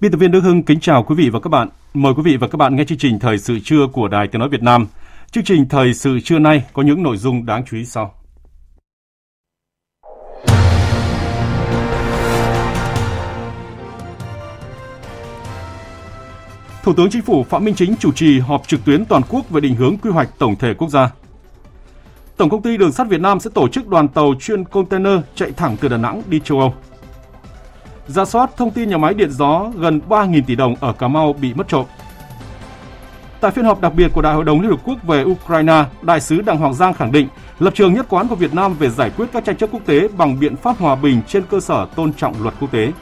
Biên tập viên Đức Hưng kính chào quý vị và các bạn. Mời quý vị và các bạn nghe chương trình Thời sự trưa của Đài Tiếng Nói Việt Nam. Chương trình Thời sự trưa nay có những nội dung đáng chú ý sau. Thủ tướng Chính phủ Phạm Minh Chính chủ trì họp trực tuyến toàn quốc về định hướng quy hoạch tổng thể quốc gia. Tổng công ty Đường sắt Việt Nam sẽ tổ chức đoàn tàu chuyên container chạy thẳng từ Đà Nẵng đi châu Âu. Ra soát thông tin nhà máy điện gió gần 3.000 tỷ đồng ở Cà Mau bị mất trộm. Tại phiên họp đặc biệt của Đại hội đồng Liên Hợp Quốc về Ukraine, Đại sứ Đặng Hoàng Giang khẳng định lập trường nhất quán của Việt Nam về giải quyết các tranh chấp quốc tế bằng biện pháp hòa bình trên cơ sở tôn trọng luật quốc tế.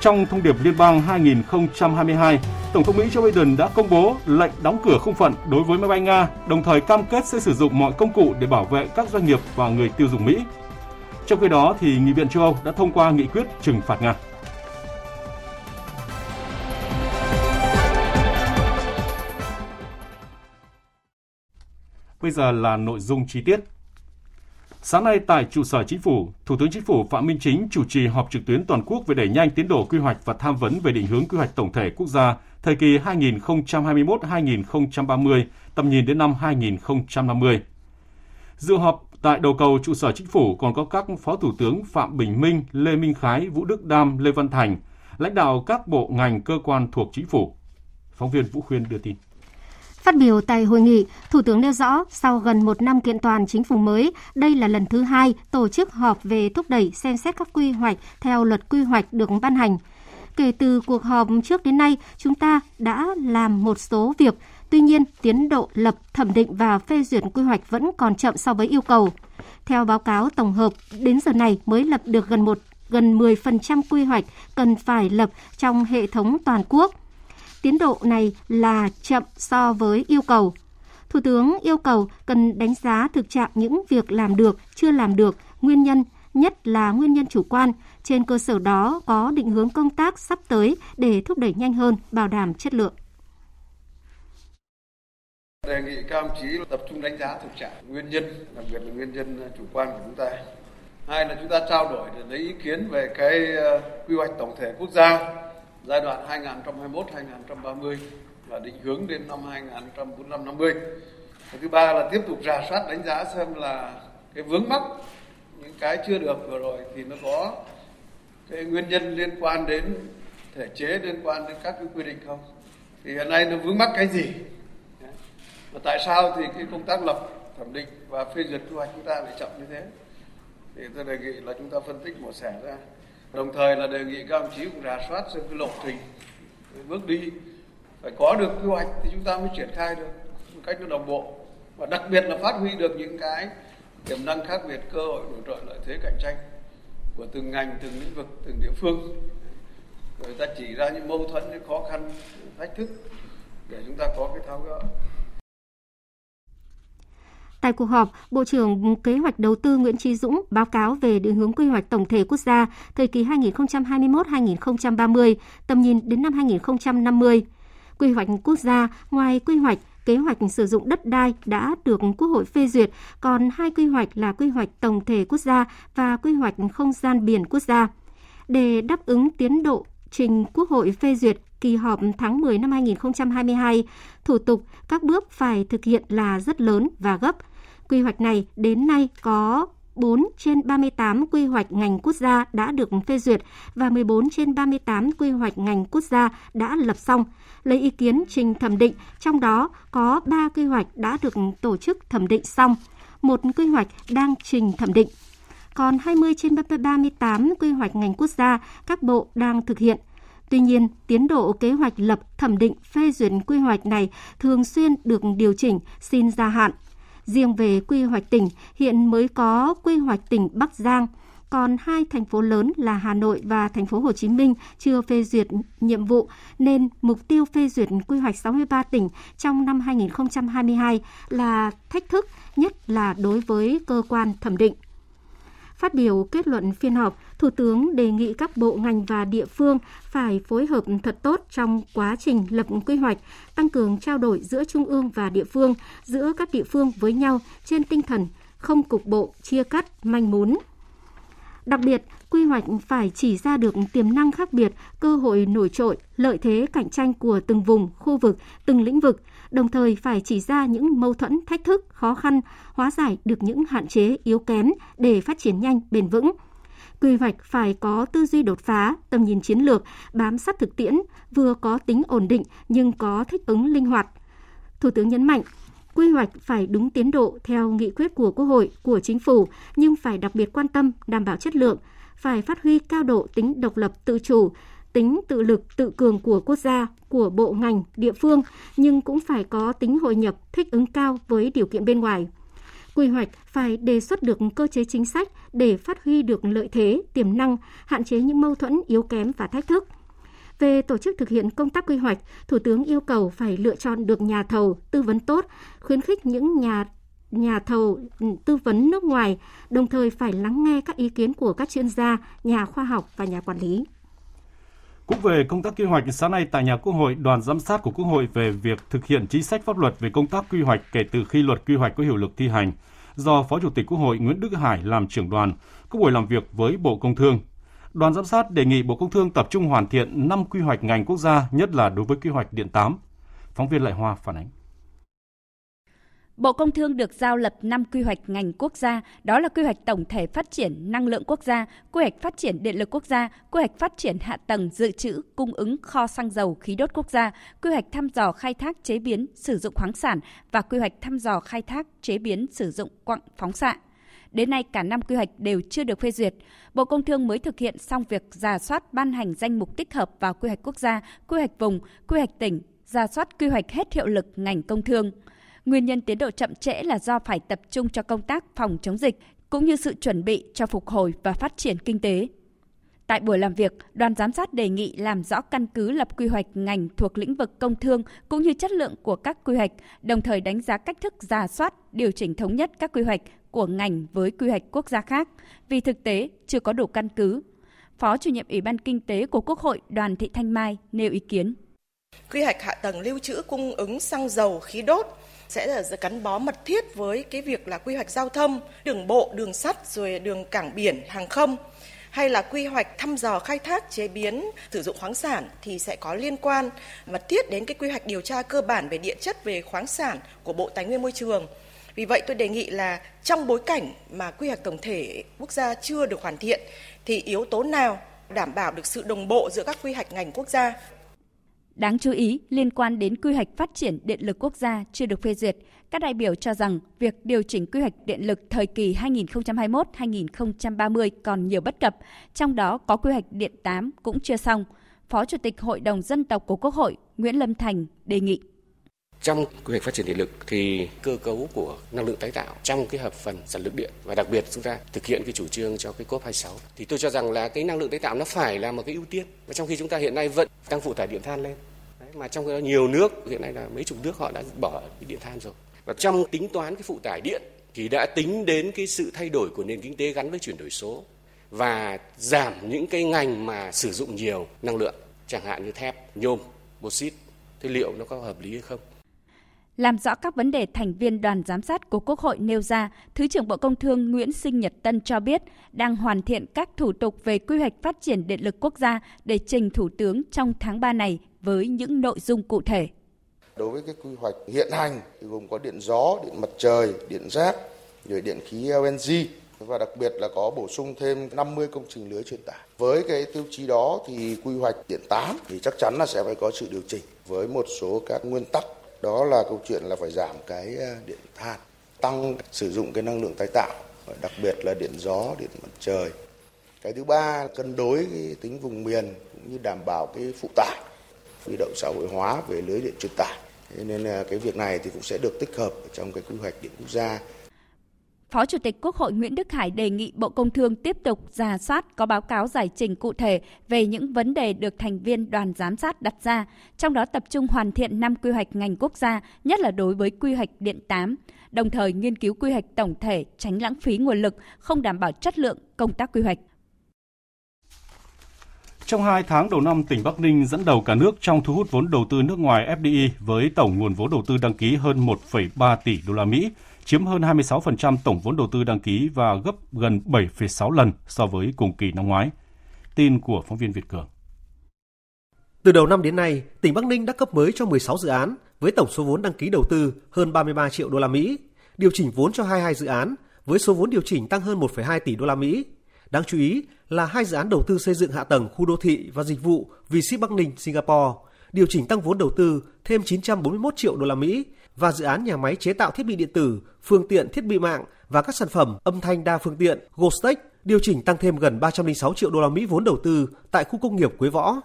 Trong thông điệp liên bang 2022, Tổng thống Mỹ Joe Biden đã công bố lệnh đóng cửa không phận đối với máy bay Nga, đồng thời cam kết sẽ sử dụng mọi công cụ để bảo vệ các doanh nghiệp và người tiêu dùng Mỹ. Trong khi đó, thì Nghị viện châu Âu đã thông qua nghị quyết trừng phạt Nga. Bây giờ là nội dung chi tiết. Sáng nay tại trụ sở Chính phủ, Thủ tướng Chính phủ Phạm Minh Chính chủ trì họp trực tuyến toàn quốc về đẩy nhanh tiến độ quy hoạch và tham vấn về định hướng quy hoạch tổng thể quốc gia thời kỳ 2021-2030, tầm nhìn đến năm 2050. Dự họp tại đầu cầu trụ sở Chính phủ còn có các Phó Thủ tướng Phạm Bình Minh, Lê Minh Khái, Vũ Đức Đam, Lê Văn Thành, lãnh đạo các bộ ngành cơ quan thuộc Chính phủ. Phóng viên Vũ Khuyên đưa tin. Phát biểu tại hội nghị, Thủ tướng nêu rõ sau gần một năm kiện toàn chính phủ mới, đây là lần thứ hai tổ chức họp về thúc đẩy xem xét các quy hoạch theo luật quy hoạch được ban hành. Kể từ cuộc họp trước đến nay, chúng ta đã làm một số việc, tuy nhiên tiến độ lập, thẩm định và phê duyệt quy hoạch vẫn còn chậm so với yêu cầu. Theo báo cáo tổng hợp, đến giờ này mới lập được gần một gần 10% quy hoạch cần phải lập trong hệ thống toàn quốc tiến độ này là chậm so với yêu cầu. Thủ tướng yêu cầu cần đánh giá thực trạng những việc làm được, chưa làm được, nguyên nhân, nhất là nguyên nhân chủ quan. Trên cơ sở đó có định hướng công tác sắp tới để thúc đẩy nhanh hơn, bảo đảm chất lượng. Đề nghị các ông chí tập trung đánh giá thực trạng nguyên nhân, đặc biệt là nguyên nhân ờ, chủ quan của chúng ta. Hai là chúng ta trao đổi để lấy ý kiến về cái ờ, quy hoạch tổng thể quốc gia giai đoạn 2021-2030 và định hướng đến năm 2045-50. Thứ ba là tiếp tục rà soát đánh giá xem là cái vướng mắc những cái chưa được vừa rồi thì nó có cái nguyên nhân liên quan đến thể chế liên quan đến các cái quy định không thì hiện nay nó vướng mắc cái gì và tại sao thì cái công tác lập, thẩm định và phê duyệt quy hoạch chúng ta lại chậm như thế? Thì tôi đề nghị là chúng ta phân tích một sẻ ra. Đồng thời là đề nghị các ông chí cũng rà soát xem cái lộ trình, cái bước đi. Phải có được quy hoạch thì chúng ta mới triển khai được một cách nó đồng bộ. Và đặc biệt là phát huy được những cái tiềm năng khác biệt, cơ hội nổi trội lợi thế cạnh tranh của từng ngành, từng lĩnh vực, từng địa phương. Người ta chỉ ra những mâu thuẫn, những khó khăn thách thức để chúng ta có cái tháo gỡ. Tại cuộc họp, Bộ trưởng Kế hoạch Đầu tư Nguyễn Trí Dũng báo cáo về định hướng quy hoạch tổng thể quốc gia thời kỳ 2021-2030, tầm nhìn đến năm 2050. Quy hoạch quốc gia, ngoài quy hoạch, kế hoạch sử dụng đất đai đã được Quốc hội phê duyệt, còn hai quy hoạch là quy hoạch tổng thể quốc gia và quy hoạch không gian biển quốc gia. Để đáp ứng tiến độ trình Quốc hội phê duyệt kỳ họp tháng 10 năm 2022, thủ tục các bước phải thực hiện là rất lớn và gấp – Quy hoạch này đến nay có 4 trên 38 quy hoạch ngành quốc gia đã được phê duyệt và 14 trên 38 quy hoạch ngành quốc gia đã lập xong, lấy ý kiến trình thẩm định, trong đó có 3 quy hoạch đã được tổ chức thẩm định xong, một quy hoạch đang trình thẩm định. còn 20 trên 38 quy hoạch ngành quốc gia các bộ đang thực hiện. Tuy nhiên, tiến độ kế hoạch lập, thẩm định, phê duyệt quy hoạch này thường xuyên được điều chỉnh, xin gia hạn. Riêng về quy hoạch tỉnh, hiện mới có quy hoạch tỉnh Bắc Giang, còn hai thành phố lớn là Hà Nội và thành phố Hồ Chí Minh chưa phê duyệt nhiệm vụ nên mục tiêu phê duyệt quy hoạch 63 tỉnh trong năm 2022 là thách thức nhất là đối với cơ quan thẩm định. Phát biểu kết luận phiên họp, Thủ tướng đề nghị các bộ ngành và địa phương phải phối hợp thật tốt trong quá trình lập quy hoạch, tăng cường trao đổi giữa trung ương và địa phương, giữa các địa phương với nhau trên tinh thần không cục bộ, chia cắt, manh mún. Đặc biệt, quy hoạch phải chỉ ra được tiềm năng khác biệt, cơ hội nổi trội, lợi thế cạnh tranh của từng vùng, khu vực, từng lĩnh vực, đồng thời phải chỉ ra những mâu thuẫn, thách thức, khó khăn, hóa giải được những hạn chế yếu kém để phát triển nhanh, bền vững. Quy hoạch phải có tư duy đột phá, tầm nhìn chiến lược, bám sát thực tiễn, vừa có tính ổn định nhưng có thích ứng linh hoạt. Thủ tướng nhấn mạnh, quy hoạch phải đúng tiến độ theo nghị quyết của Quốc hội, của Chính phủ, nhưng phải đặc biệt quan tâm đảm bảo chất lượng, phải phát huy cao độ tính độc lập tự chủ, tính tự lực tự cường của quốc gia, của bộ ngành, địa phương, nhưng cũng phải có tính hội nhập, thích ứng cao với điều kiện bên ngoài. Quy hoạch phải đề xuất được cơ chế chính sách để phát huy được lợi thế, tiềm năng, hạn chế những mâu thuẫn yếu kém và thách thức. Về tổ chức thực hiện công tác quy hoạch, Thủ tướng yêu cầu phải lựa chọn được nhà thầu tư vấn tốt, khuyến khích những nhà nhà thầu ừ, tư vấn nước ngoài, đồng thời phải lắng nghe các ý kiến của các chuyên gia, nhà khoa học và nhà quản lý. Cũng về công tác quy hoạch, sáng nay tại nhà Quốc hội, đoàn giám sát của Quốc hội về việc thực hiện chính sách pháp luật về công tác quy hoạch kể từ khi luật quy hoạch có hiệu lực thi hành, do Phó Chủ tịch Quốc hội Nguyễn Đức Hải làm trưởng đoàn, có buổi làm việc với Bộ Công Thương. Đoàn giám sát đề nghị Bộ Công Thương tập trung hoàn thiện 5 quy hoạch ngành quốc gia, nhất là đối với quy hoạch điện 8. Phóng viên Lại Hoa phản ánh. Bộ Công Thương được giao lập 5 quy hoạch ngành quốc gia, đó là quy hoạch tổng thể phát triển năng lượng quốc gia, quy hoạch phát triển điện lực quốc gia, quy hoạch phát triển hạ tầng dự trữ cung ứng kho xăng dầu khí đốt quốc gia, quy hoạch thăm dò khai thác chế biến sử dụng khoáng sản và quy hoạch thăm dò khai thác chế biến sử dụng quặng phóng xạ. Đến nay cả năm quy hoạch đều chưa được phê duyệt. Bộ Công Thương mới thực hiện xong việc giả soát ban hành danh mục tích hợp vào quy hoạch quốc gia, quy hoạch vùng, quy hoạch tỉnh, giả soát quy hoạch hết hiệu lực ngành công thương. Nguyên nhân tiến độ chậm trễ là do phải tập trung cho công tác phòng chống dịch cũng như sự chuẩn bị cho phục hồi và phát triển kinh tế. Tại buổi làm việc, đoàn giám sát đề nghị làm rõ căn cứ lập quy hoạch ngành thuộc lĩnh vực công thương cũng như chất lượng của các quy hoạch, đồng thời đánh giá cách thức giả soát, điều chỉnh thống nhất các quy hoạch của ngành với quy hoạch quốc gia khác, vì thực tế chưa có đủ căn cứ. Phó chủ nhiệm Ủy ban Kinh tế của Quốc hội Đoàn Thị Thanh Mai nêu ý kiến. Quy hoạch hạ tầng lưu trữ cung ứng xăng dầu khí đốt sẽ là gắn bó mật thiết với cái việc là quy hoạch giao thông, đường bộ, đường sắt rồi đường cảng biển, hàng không hay là quy hoạch thăm dò khai thác chế biến sử dụng khoáng sản thì sẽ có liên quan mật thiết đến cái quy hoạch điều tra cơ bản về địa chất về khoáng sản của Bộ Tài nguyên Môi trường. Vì vậy tôi đề nghị là trong bối cảnh mà quy hoạch tổng thể quốc gia chưa được hoàn thiện thì yếu tố nào đảm bảo được sự đồng bộ giữa các quy hoạch ngành quốc gia Đáng chú ý, liên quan đến quy hoạch phát triển điện lực quốc gia chưa được phê duyệt, các đại biểu cho rằng việc điều chỉnh quy hoạch điện lực thời kỳ 2021-2030 còn nhiều bất cập, trong đó có quy hoạch điện 8 cũng chưa xong. Phó Chủ tịch Hội đồng Dân tộc của Quốc hội Nguyễn Lâm Thành đề nghị. Trong quy hoạch phát triển điện lực thì cơ cấu của năng lượng tái tạo trong cái hợp phần sản lượng điện và đặc biệt chúng ta thực hiện cái chủ trương cho cái COP26 thì tôi cho rằng là cái năng lượng tái tạo nó phải là một cái ưu tiên và trong khi chúng ta hiện nay vẫn tăng phụ tải điện than lên mà trong đó nhiều nước hiện nay là mấy chục nước họ đã bỏ điện than rồi và trong tính toán cái phụ tải điện thì đã tính đến cái sự thay đổi của nền kinh tế gắn với chuyển đổi số và giảm những cái ngành mà sử dụng nhiều năng lượng chẳng hạn như thép, nhôm, bột xít thế liệu nó có hợp lý hay không? Làm rõ các vấn đề thành viên đoàn giám sát của Quốc hội nêu ra, Thứ trưởng Bộ Công Thương Nguyễn Sinh Nhật Tân cho biết đang hoàn thiện các thủ tục về quy hoạch phát triển điện lực quốc gia để trình Thủ tướng trong tháng 3 này với những nội dung cụ thể. Đối với cái quy hoạch hiện hành thì gồm có điện gió, điện mặt trời, điện rác, rồi điện khí LNG và đặc biệt là có bổ sung thêm 50 công trình lưới truyền tải. Với cái tiêu chí đó thì quy hoạch điện 8 thì chắc chắn là sẽ phải có sự điều chỉnh với một số các nguyên tắc đó là câu chuyện là phải giảm cái ờ, điện than tăng sử dụng cái năng lượng tái tạo đặc biệt là điện gió, điện mặt trời. Cái thứ ba cân đối cái tính vùng miền cũng như đảm bảo cái phụ tải, huy động xã hội hóa về lưới điện truyền tải. Thế nên à, cái việc này thì cũng sẽ được tích hợp trong cái quy hoạch điện quốc gia Phó Chủ tịch Quốc hội Nguyễn Đức Hải đề nghị Bộ Công Thương tiếp tục giả soát có báo cáo giải trình cụ thể về những vấn đề được thành viên đoàn giám sát đặt ra, trong đó tập trung hoàn thiện năm quy hoạch ngành quốc gia, nhất là đối với quy hoạch điện 8, đồng thời nghiên cứu quy hoạch tổng thể, tránh lãng phí nguồn lực, không đảm bảo chất lượng công tác quy hoạch. Trong 2 tháng đầu năm, tỉnh Bắc Ninh dẫn đầu cả nước trong thu hút vốn đầu tư nước ngoài FDI với tổng nguồn vốn đầu tư đăng ký hơn 1,3 tỷ đô la Mỹ, chiếm hơn 26% tổng vốn đầu tư đăng ký và gấp gần 7,6 lần so với cùng kỳ năm ngoái. Tin của phóng viên Việt Cường. Từ đầu năm đến nay, tỉnh Bắc Ninh đã cấp mới cho 16 dự án với tổng số vốn đăng ký đầu tư hơn 33 triệu đô la Mỹ, điều chỉnh vốn cho 22 dự án với số vốn điều chỉnh tăng hơn 1,2 tỷ đô la Mỹ. Đáng chú ý là hai dự án đầu tư xây dựng hạ tầng khu đô thị và dịch vụ vì Ship Bắc Ninh, Singapore, điều chỉnh tăng vốn đầu tư thêm 941 triệu đô la Mỹ và dự án nhà máy chế tạo thiết bị điện tử, phương tiện thiết bị mạng và các sản phẩm âm thanh đa phương tiện Gostech điều chỉnh tăng thêm gần 306 triệu đô la Mỹ vốn đầu tư tại khu công nghiệp Quế Võ.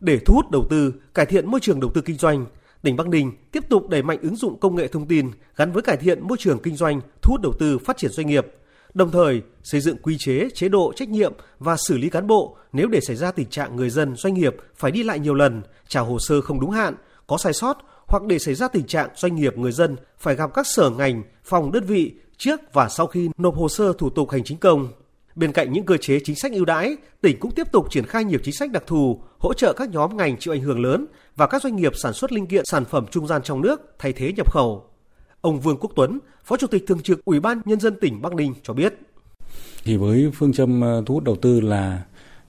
Để thu hút đầu tư, cải thiện môi trường đầu tư kinh doanh, tỉnh Bắc Ninh tiếp tục đẩy mạnh ứng dụng công nghệ thông tin gắn với cải thiện môi trường kinh doanh, thu hút đầu tư phát triển doanh nghiệp, đồng thời xây dựng quy chế, chế độ trách nhiệm và xử lý cán bộ nếu để xảy ra tình trạng người dân, doanh nghiệp phải đi lại nhiều lần, trả hồ sơ không đúng hạn, có sai sót hoặc để xảy ra tình trạng doanh nghiệp người dân phải gặp các sở ngành, phòng đơn vị trước và sau khi nộp hồ sơ thủ tục hành chính công. Bên cạnh những cơ chế chính sách ưu đãi, tỉnh cũng tiếp tục triển khai nhiều chính sách đặc thù, hỗ trợ các nhóm ngành chịu ảnh hưởng lớn và các doanh nghiệp sản xuất linh kiện sản phẩm trung gian trong nước thay thế nhập khẩu. Ông Vương Quốc Tuấn, Phó Chủ tịch Thường trực Ủy ban Nhân dân tỉnh Bắc Ninh cho biết. Thì với phương châm ờ, thu hút đầu tư là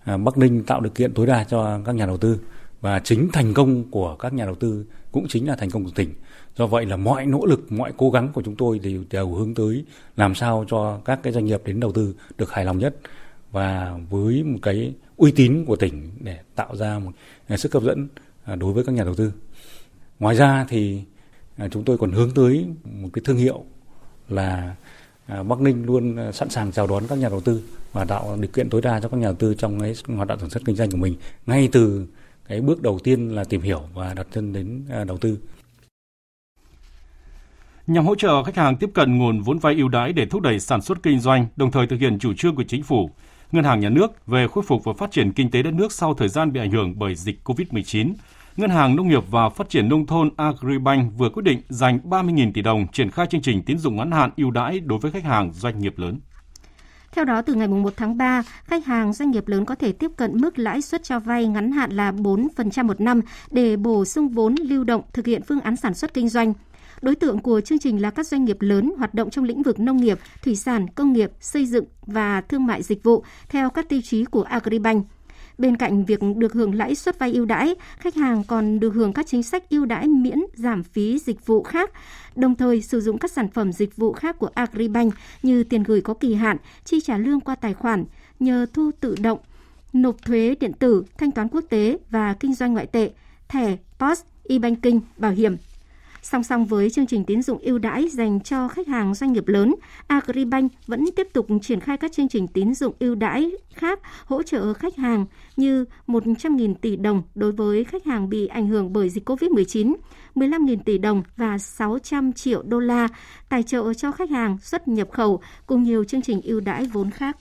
à, Bắc Ninh tạo điều kiện tối đa cho các nhà đầu tư và chính thành công của các nhà đầu tư cũng chính là thành công của tỉnh. Do vậy là mọi nỗ lực, mọi cố gắng của chúng tôi thì đều hướng tới làm sao cho các cái doanh nghiệp đến đầu tư được hài lòng nhất và với một cái uy tín của tỉnh để tạo ra một à, sức hấp dẫn à, đối với các nhà đầu tư. Ngoài ra thì À, chúng tôi còn hướng tới một cái thương hiệu là à, Bắc Ninh luôn à, sẵn sàng chào đón các nhà đầu tư và tạo điều kiện tối đa cho các nhà đầu tư trong cái hoạt động sản xuất kinh doanh của mình ngay từ cái bước đầu tiên là tìm hiểu và đặt chân đến đầu tư. Nhằm hỗ trợ khách hàng tiếp cận nguồn vốn vay ưu đãi để thúc đẩy sản xuất kinh doanh, đồng thời thực hiện chủ trương của chính phủ, Ngân hàng Nhà nước về khôi phục và phát triển kinh tế đất nước sau thời gian bị ảnh hưởng bởi dịch COVID-19, Ngân hàng Nông nghiệp và Phát triển Nông thôn Agribank vừa quyết định dành 30.000 tỷ đồng triển khai chương trình tín dụng ngắn hạn ưu đãi đối với khách hàng doanh nghiệp lớn. Theo đó, từ ngày 1 tháng 3, khách hàng doanh nghiệp lớn có thể tiếp cận mức lãi suất cho vay ngắn hạn là 4% một năm để bổ sung vốn lưu động thực hiện phương án sản xuất kinh doanh. Đối tượng của chương trình là các doanh nghiệp lớn hoạt động trong lĩnh vực nông nghiệp, thủy sản, công nghiệp, xây dựng và thương mại dịch vụ theo các tiêu chí của Agribank. Bên cạnh việc được hưởng lãi suất vay ưu đãi, khách hàng còn được hưởng các chính sách ưu đãi miễn giảm phí dịch vụ khác, đồng thời sử dụng các sản phẩm dịch vụ khác của Agribank như tiền gửi có kỳ hạn, chi trả lương qua tài khoản, nhờ thu tự động, nộp thuế điện tử, thanh toán quốc tế và kinh doanh ngoại tệ, thẻ, POS, e-banking, bảo hiểm. Song song với chương trình tín dụng ưu đãi dành cho khách hàng doanh nghiệp lớn, Agribank vẫn tiếp tục triển khai các chương trình tín dụng ưu đãi khác hỗ trợ khách hàng như 100.000 tỷ đồng đối với khách hàng bị ảnh hưởng bởi dịch COVID-19, 15.000 tỷ đồng và 600 triệu đô la tài trợ cho khách hàng xuất nhập khẩu cùng nhiều chương trình ưu đãi vốn khác.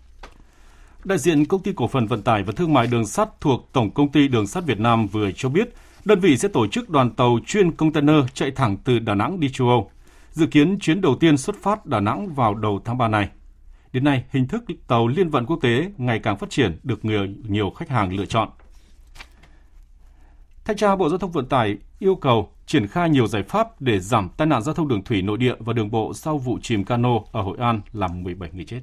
Đại diện công ty cổ phần vận tải và thương mại đường sắt thuộc Tổng công ty Đường sắt Việt Nam vừa cho biết, đơn vị sẽ tổ chức đoàn tàu chuyên container chạy thẳng từ Đà Nẵng đi châu Âu. Dự kiến chuyến đầu tiên xuất phát Đà Nẵng vào đầu tháng 3 này. Đến nay, hình thức tàu liên vận quốc tế ngày càng phát triển được nhiều, nhiều khách hàng lựa chọn. Thanh tra Bộ Giao thông Vận tải yêu cầu triển khai nhiều giải pháp để giảm tai nạn giao thông đường thủy nội địa và đường bộ sau vụ chìm cano ở Hội An làm 17 người chết.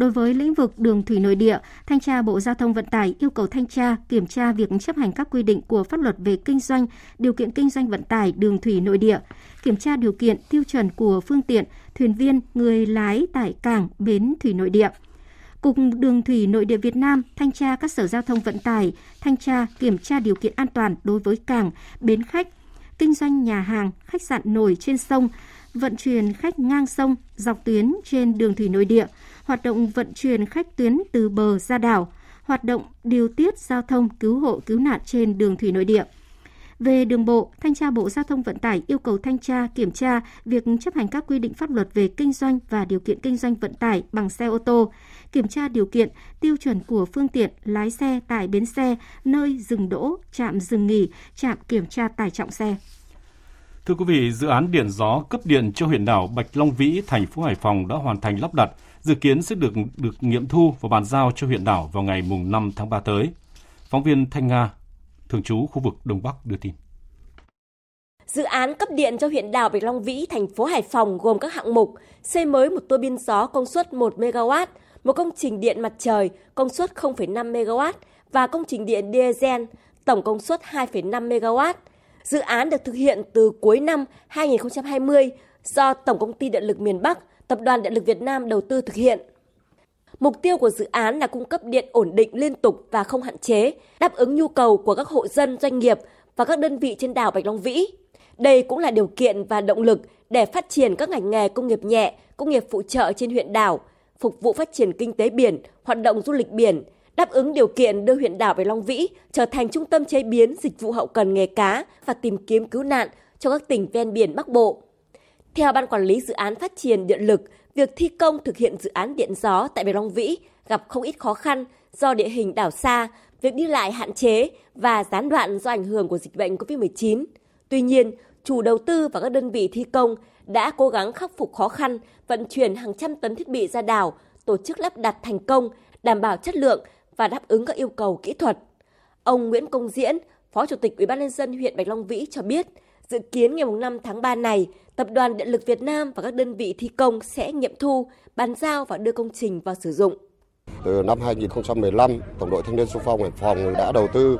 Đối với lĩnh vực đường thủy nội địa, Thanh tra Bộ Giao thông Vận tải yêu cầu thanh tra kiểm tra việc chấp hành các quy định của pháp luật về kinh doanh, điều kiện kinh doanh vận tải đường thủy nội địa, kiểm tra điều kiện tiêu chuẩn của phương tiện, thuyền viên, người lái tại cảng, bến thủy nội địa. Cục Đường thủy nội địa Việt Nam thanh tra các sở giao thông vận tải, thanh tra kiểm tra điều kiện an toàn đối với cảng, bến khách, kinh doanh nhà hàng, khách sạn nổi trên sông, vận chuyển khách ngang sông, dọc tuyến trên đường thủy nội địa, hoạt động vận chuyển khách tuyến từ bờ ra đảo, hoạt động điều tiết giao thông cứu hộ cứu nạn trên đường thủy nội địa. Về đường bộ, Thanh tra Bộ Giao thông Vận tải yêu cầu thanh tra kiểm tra việc chấp hành các quy định pháp luật về kinh doanh và điều kiện kinh doanh vận tải bằng xe ô tô, kiểm tra điều kiện, tiêu chuẩn của phương tiện lái xe tại bến xe, nơi dừng đỗ, trạm dừng nghỉ, trạm kiểm tra tải trọng xe. Thưa quý vị, dự án điện gió cấp điện cho huyện đảo Bạch Long Vĩ, thành phố Hải Phòng đã hoàn thành lắp đặt, dự kiến sẽ được được nghiệm thu và bàn giao cho huyện đảo vào ngày mùng 5 tháng 3 tới. Phóng viên Thanh Nga, thường trú khu vực Đông Bắc đưa tin. Dự án cấp điện cho huyện đảo Bạch Long Vĩ, thành phố Hải Phòng gồm các hạng mục xây mới một tua bin gió công suất 1 MW, một công trình điện mặt trời công suất 0,5 MW và công trình điện diesel tổng công suất 2,5 MW. Dự án được thực hiện từ cuối năm 2020 do Tổng công ty Điện lực miền Bắc, Tập đoàn Điện lực Việt Nam đầu tư thực hiện. Mục tiêu của dự án là cung cấp điện ổn định liên tục và không hạn chế, đáp ứng nhu cầu của các hộ dân, doanh nghiệp và các đơn vị trên đảo Bạch Long Vĩ. Đây cũng là điều kiện và động lực để phát triển các ngành nghề công nghiệp nhẹ, công nghiệp phụ trợ trên huyện đảo, phục vụ phát triển kinh tế biển, hoạt động du lịch biển, đáp ứng điều kiện đưa huyện đảo Bạch Long Vĩ trở thành trung tâm chế biến dịch vụ hậu cần nghề cá và tìm kiếm cứu nạn cho các tỉnh ven biển Bắc Bộ. Theo Ban Quản lý Dự án Phát triển Điện lực, việc thi công thực hiện dự án điện gió tại Bạch Long Vĩ gặp không ít khó khăn do địa hình đảo xa, việc đi lại hạn chế và gián đoạn do ảnh hưởng của dịch bệnh COVID-19. Tuy nhiên, chủ đầu tư và các đơn vị thi công đã cố gắng khắc phục khó khăn, vận chuyển hàng trăm tấn thiết bị ra đảo, tổ chức lắp đặt thành công, đảm bảo chất lượng và đáp ứng các yêu cầu kỹ thuật. Ông Nguyễn Công Diễn, Phó Chủ tịch Ủy ban nhân dân huyện Bạch Long Vĩ cho biết, dự kiến ngày 5 tháng 3 này, Tập đoàn Điện lực Việt Nam và các đơn vị thi công sẽ nghiệm thu, bàn giao và đưa công trình vào sử dụng. Từ năm 2015, Tổng đội Thanh niên xung phong Hải Phòng đã đầu tư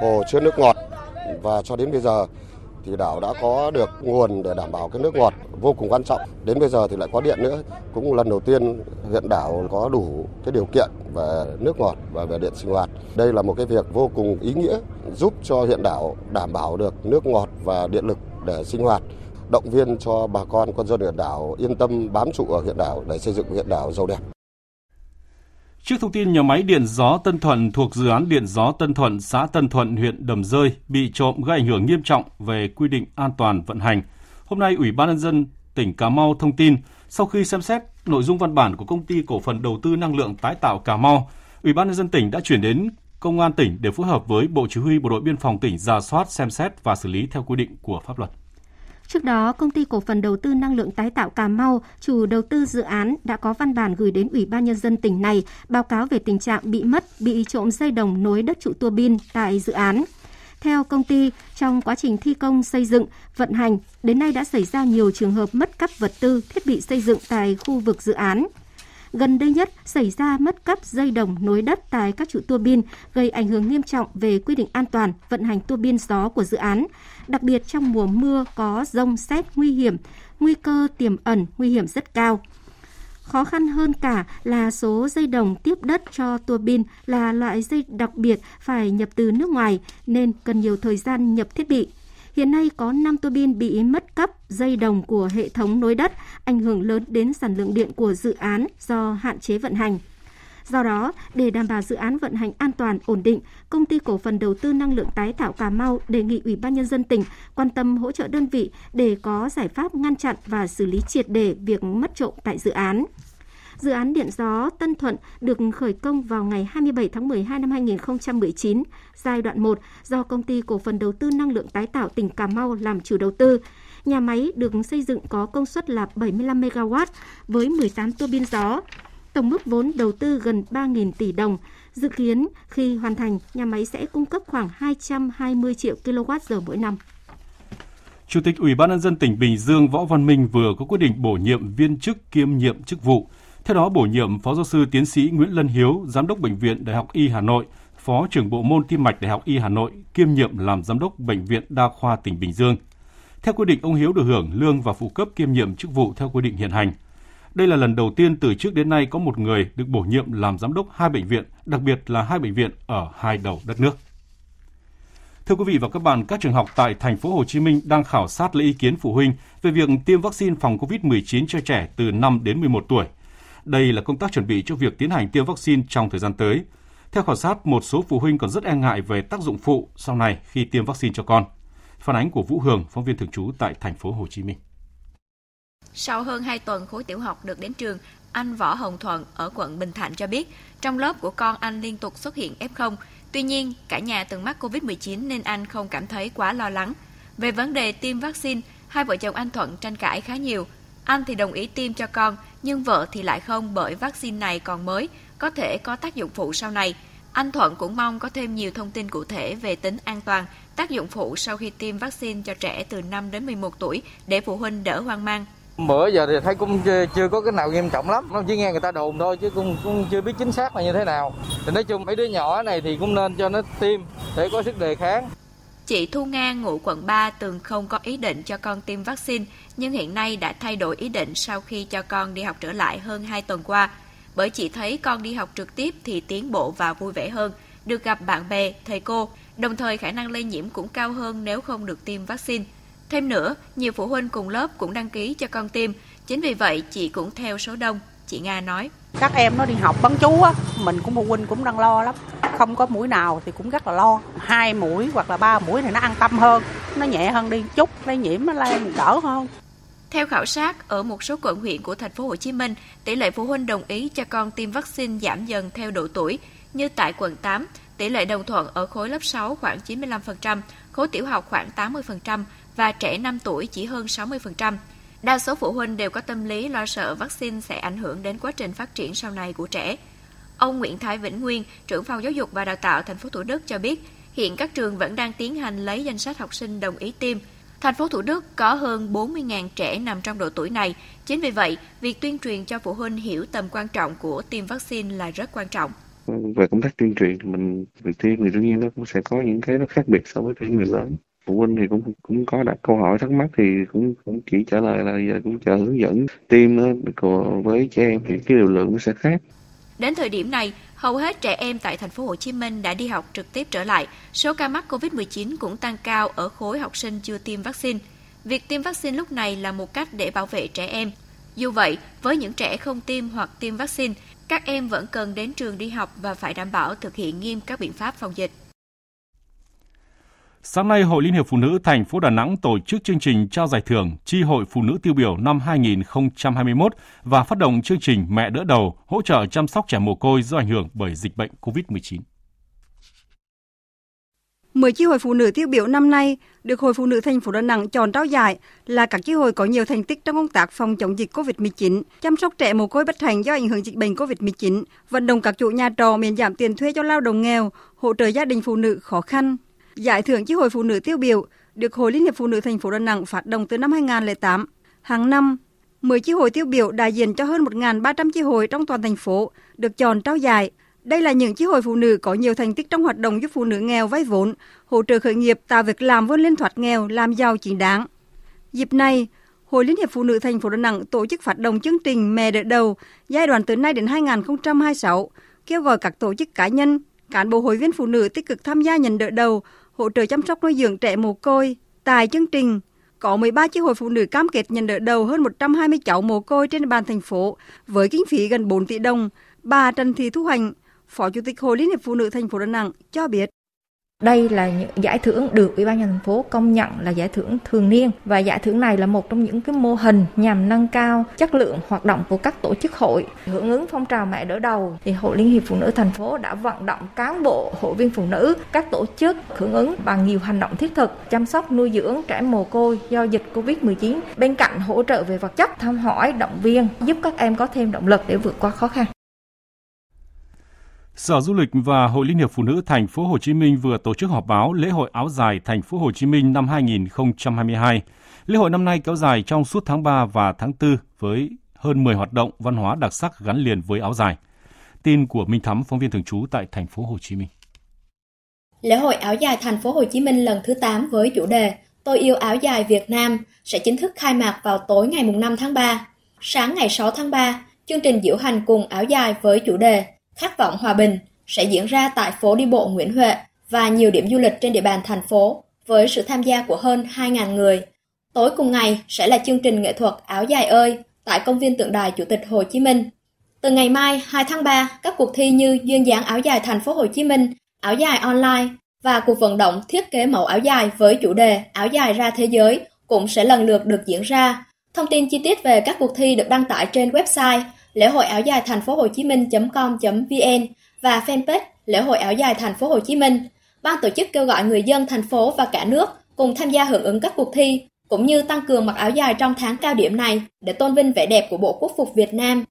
hồ chứa nước ngọt và cho đến bây giờ thì đảo đã có được nguồn để đảm bảo cái nước ngọt vô cùng quan trọng. Đến bây giờ thì lại có điện nữa, cũng lần đầu tiên huyện đảo có đủ cái điều kiện về nước ngọt và về điện sinh hoạt. Đây là một cái việc vô cùng ý nghĩa giúp cho huyện đảo đảm bảo được nước ngọt và điện lực để sinh hoạt động viên cho bà con quân dân huyện đảo yên tâm bám trụ ở huyện đảo để xây dựng huyện đảo giàu đẹp. Trước thông tin nhà máy điện gió Tân Thuận thuộc dự án điện gió Tân Thuận, xã Tân Thuận, huyện Đầm Rơi bị trộm gây ảnh hưởng nghiêm trọng về quy định an toàn vận hành, hôm nay Ủy ban nhân dân tỉnh Cà Mau thông tin sau khi xem xét nội dung văn bản của công ty cổ phần đầu tư năng lượng tái tạo Cà Mau, Ủy ban nhân dân tỉnh đã chuyển đến công an tỉnh để phối hợp với Bộ Chỉ huy Bộ đội Biên phòng tỉnh ra soát, xem xét và xử lý theo quy định của pháp luật. Trước đó, công ty cổ phần đầu tư năng lượng tái tạo Cà Mau, chủ đầu tư dự án đã có văn bản gửi đến Ủy ban nhân dân tỉnh này báo cáo về tình trạng bị mất, bị trộm dây đồng nối đất trụ tua bin tại dự án. Theo công ty, trong quá trình thi công xây dựng, vận hành, đến nay đã xảy ra nhiều trường hợp mất cắp vật tư, thiết bị xây dựng tại khu vực dự án. Gần đây nhất xảy ra mất cắp dây đồng nối đất tại các trụ tua bin, gây ảnh hưởng nghiêm trọng về quy định an toàn vận hành tua bin gió của dự án. Đặc biệt trong mùa mưa có rông xét nguy hiểm, nguy cơ tiềm ẩn nguy hiểm rất cao. Khó khăn hơn cả là số dây đồng tiếp đất cho tua bin là loại dây đặc biệt phải nhập từ nước ngoài nên cần nhiều thời gian nhập thiết bị. Hiện nay có 5 tua bin bị mất cắp dây đồng của hệ thống nối đất, ảnh hưởng lớn đến sản lượng điện của dự án do hạn chế vận hành. Do đó, để đảm bảo dự án vận hành an toàn, ổn định, công ty cổ phần đầu tư năng lượng tái tạo Cà Mau đề nghị Ủy ban nhân dân tỉnh quan tâm hỗ trợ đơn vị để có giải pháp ngăn chặn và xử lý triệt để việc mất trộm tại dự án. Dự án điện gió Tân Thuận được khởi công vào ngày 27 tháng 12 năm 2019, giai đoạn 1 do công ty cổ phần đầu tư năng lượng tái tạo tỉnh Cà Mau làm chủ đầu tư. Nhà máy được xây dựng có công suất là 75 MW với 18 tua bin gió. Tổng mức vốn đầu tư gần 3.000 tỷ đồng. Dự kiến khi hoàn thành, nhà máy sẽ cung cấp khoảng 220 triệu kWh mỗi năm. Chủ tịch Ủy ban nhân dân tỉnh Bình Dương Võ Văn Minh vừa có quyết định bổ nhiệm viên chức kiêm nhiệm chức vụ theo đó, bổ nhiệm Phó giáo sư tiến sĩ Nguyễn Lân Hiếu, Giám đốc Bệnh viện Đại học Y Hà Nội, Phó trưởng bộ môn tim mạch Đại học Y Hà Nội, kiêm nhiệm làm Giám đốc Bệnh viện Đa khoa tỉnh Bình Dương. Theo quy định, ông Hiếu được hưởng lương và phụ cấp kiêm nhiệm chức vụ theo quy định hiện hành. Đây là lần đầu tiên từ trước đến nay có một người được bổ nhiệm làm giám đốc hai bệnh viện, đặc biệt là hai bệnh viện ở hai đầu đất nước. Thưa quý vị và các bạn, các trường học tại thành phố Hồ Chí Minh đang khảo sát lấy ý kiến phụ huynh về việc tiêm vaccine phòng COVID-19 cho trẻ từ 5 đến 11 tuổi. Đây là công tác chuẩn bị cho việc tiến hành tiêm vaccine trong thời gian tới. Theo khảo sát, một số phụ huynh còn rất e ngại về tác dụng phụ sau này khi tiêm vaccine cho con. Phản ánh của Vũ Hường, phóng viên thường trú tại thành phố Hồ Chí Minh. Sau hơn 2 tuần khối tiểu học được đến trường, anh Võ Hồng Thuận ở quận Bình Thạnh cho biết, trong lớp của con anh liên tục xuất hiện F0. Tuy nhiên, cả nhà từng mắc COVID-19 nên anh không cảm thấy quá lo lắng. Về vấn đề tiêm vaccine, hai vợ chồng anh Thuận tranh cãi khá nhiều. Anh thì đồng ý tiêm cho con, nhưng vợ thì lại không bởi vaccine này còn mới, có thể có tác dụng phụ sau này. Anh Thuận cũng mong có thêm nhiều thông tin cụ thể về tính an toàn, tác dụng phụ sau khi tiêm vaccine cho trẻ từ 5 đến 11 tuổi để phụ huynh đỡ hoang mang. Bữa giờ thì thấy cũng chưa, chưa có cái nào nghiêm trọng lắm, nó chỉ nghe người ta đồn thôi chứ cũng, cũng chưa biết chính xác là như thế nào. Thì nói chung mấy đứa nhỏ này thì cũng nên cho nó tiêm để có sức đề kháng. Chị Thu Nga ngụ quận 3 từng không có ý định cho con tiêm vaccine, nhưng hiện nay đã thay đổi ý định sau khi cho con đi học trở lại hơn 2 tuần qua. Bởi chị thấy con đi học trực tiếp thì tiến bộ và vui vẻ hơn, được gặp bạn bè, thầy cô, đồng thời khả năng lây nhiễm cũng cao hơn nếu không được tiêm vaccine. Thêm nữa, nhiều phụ huynh cùng lớp cũng đăng ký cho con tiêm, chính vì vậy chị cũng theo số đông, chị Nga nói. Các em nó đi học bán chú á, mình cũng phụ huynh cũng đang lo lắm. Không có mũi nào thì cũng rất là lo. Hai mũi hoặc là ba mũi thì nó an tâm hơn, nó nhẹ hơn đi chút, lây nhiễm nó lên đỡ hơn. Theo khảo sát, ở một số quận huyện của thành phố Hồ Chí Minh, tỷ lệ phụ huynh đồng ý cho con tiêm vaccine giảm dần theo độ tuổi, như tại quận 8, tỷ lệ đồng thuận ở khối lớp 6 khoảng 95%, khối tiểu học khoảng 80% và trẻ 5 tuổi chỉ hơn 60%. Đa số phụ huynh đều có tâm lý lo sợ vaccine sẽ ảnh hưởng đến quá trình phát triển sau này của trẻ. Ông Nguyễn Thái Vĩnh Nguyên, trưởng phòng giáo dục và đào tạo thành phố Thủ Đức cho biết, hiện các trường vẫn đang tiến hành lấy danh sách học sinh đồng ý tiêm. Thành phố Thủ Đức có hơn 40.000 trẻ nằm trong độ tuổi này. Chính vì vậy, việc tuyên truyền cho phụ huynh hiểu tầm quan trọng của tiêm vaccine là rất quan trọng. Về công tác tuyên truyền mình việc tiêm thì đương nhiên nó cũng sẽ có những cái nó khác biệt so với những người lớn phụ huynh thì cũng cũng có đặt câu hỏi thắc mắc thì cũng cũng chỉ trả lời là giờ cũng chờ hướng dẫn tiêm còn với trẻ em thì cái liều lượng nó sẽ khác. Đến thời điểm này, hầu hết trẻ em tại thành phố Hồ Chí Minh đã đi học trực tiếp trở lại. Số ca mắc COVID-19 cũng tăng cao ở khối học sinh chưa tiêm vaccine. Việc tiêm vaccine lúc này là một cách để bảo vệ trẻ em. Dù vậy, với những trẻ không tiêm hoặc tiêm vaccine, các em vẫn cần đến trường đi học và phải đảm bảo thực hiện nghiêm các biện pháp phòng dịch. Sáng nay, Hội Liên hiệp Phụ nữ thành phố Đà Nẵng tổ chức chương trình trao giải thưởng Chi hội Phụ nữ tiêu biểu năm 2021 và phát động chương trình Mẹ đỡ đầu hỗ trợ chăm sóc trẻ mồ côi do ảnh hưởng bởi dịch bệnh COVID-19. 10 chi hội phụ nữ tiêu biểu năm nay được Hội Phụ nữ thành phố Đà Nẵng chọn trao giải là các chi hội có nhiều thành tích trong công tác phòng chống dịch COVID-19, chăm sóc trẻ mồ côi bất thành do ảnh hưởng dịch bệnh COVID-19, vận động các chủ nhà trọ miễn giảm tiền thuê cho lao động nghèo, hỗ trợ gia đình phụ nữ khó khăn, Giải thưởng chi hội phụ nữ tiêu biểu được Hội Liên hiệp Phụ nữ thành phố Đà Nẵng phát động từ năm 2008. Hàng năm, 10 chi hội tiêu biểu đại diện cho hơn 1.300 chi hội trong toàn thành phố được chọn trao giải. Đây là những chi hội phụ nữ có nhiều thành tích trong hoạt động giúp phụ nữ nghèo vay vốn, hỗ trợ khởi nghiệp tạo việc làm vươn lên thoát nghèo, làm giàu chính đáng. Dịp này, Hội Liên hiệp Phụ nữ thành phố Đà Nẵng tổ chức phát động chương trình Mẹ đỡ đầu giai đoạn từ nay đến 2026, kêu gọi các tổ chức cá nhân, cán bộ hội viên phụ nữ tích cực tham gia nhận đỡ đầu, hỗ trợ chăm sóc nuôi dưỡng trẻ mồ côi. Tại chương trình, có 13 chi hội phụ nữ cam kết nhận đỡ đầu hơn 120 cháu mồ côi trên địa bàn thành phố với kinh phí gần 4 tỷ đồng. Bà Trần Thị Thu Hoành, Phó Chủ tịch Hội Liên hiệp Phụ nữ thành phố Đà Nẵng cho biết. Đây là những giải thưởng được Ủy ban nhân thành phố công nhận là giải thưởng thường niên và giải thưởng này là một trong những cái mô hình nhằm nâng cao chất lượng hoạt động của các tổ chức hội. Hưởng ứng phong trào mẹ đỡ đầu thì Hội Liên hiệp Phụ nữ thành phố đã vận động cán bộ, hội viên phụ nữ, các tổ chức hưởng ứng bằng nhiều hành động thiết thực chăm sóc nuôi dưỡng trẻ mồ côi do dịch Covid-19 bên cạnh hỗ trợ về vật chất, thăm hỏi, động viên giúp các em có thêm động lực để vượt qua khó khăn. Sở Du lịch và Hội Liên hiệp Phụ nữ thành phố Hồ Chí Minh vừa tổ chức họp báo lễ hội áo dài thành phố Hồ Chí Minh năm 2022. Lễ hội năm nay kéo dài trong suốt tháng 3 và tháng 4 với hơn 10 hoạt động văn hóa đặc sắc gắn liền với áo dài. Tin của Minh Thắm, phóng viên thường trú tại thành phố Hồ Chí Minh. Lễ hội áo dài thành phố Hồ Chí Minh lần thứ 8 với chủ đề Tôi yêu áo dài Việt Nam sẽ chính thức khai mạc vào tối ngày 5 tháng 3. Sáng ngày 6 tháng 3, chương trình diễu hành cùng áo dài với chủ đề Khát vọng hòa bình sẽ diễn ra tại phố đi bộ Nguyễn Huệ và nhiều điểm du lịch trên địa bàn thành phố với sự tham gia của hơn 2.000 người. Tối cùng ngày sẽ là chương trình nghệ thuật Áo dài ơi tại công viên tượng đài Chủ tịch Hồ Chí Minh. Từ ngày mai 2 tháng 3, các cuộc thi như duyên dáng áo dài thành phố Hồ Chí Minh, áo dài online và cuộc vận động thiết kế mẫu áo dài với chủ đề áo dài ra thế giới cũng sẽ lần lượt được diễn ra. Thông tin chi tiết về các cuộc thi được đăng tải trên website lễ hội áo dài thành phố Hồ Chí Minh.com.vn và fanpage lễ hội áo dài thành phố Hồ Chí Minh. Ban tổ chức kêu gọi người dân thành phố và cả nước cùng tham gia hưởng ứng các cuộc thi cũng như tăng cường mặc áo dài trong tháng cao điểm này để tôn vinh vẻ đẹp của Bộ Quốc phục Việt Nam.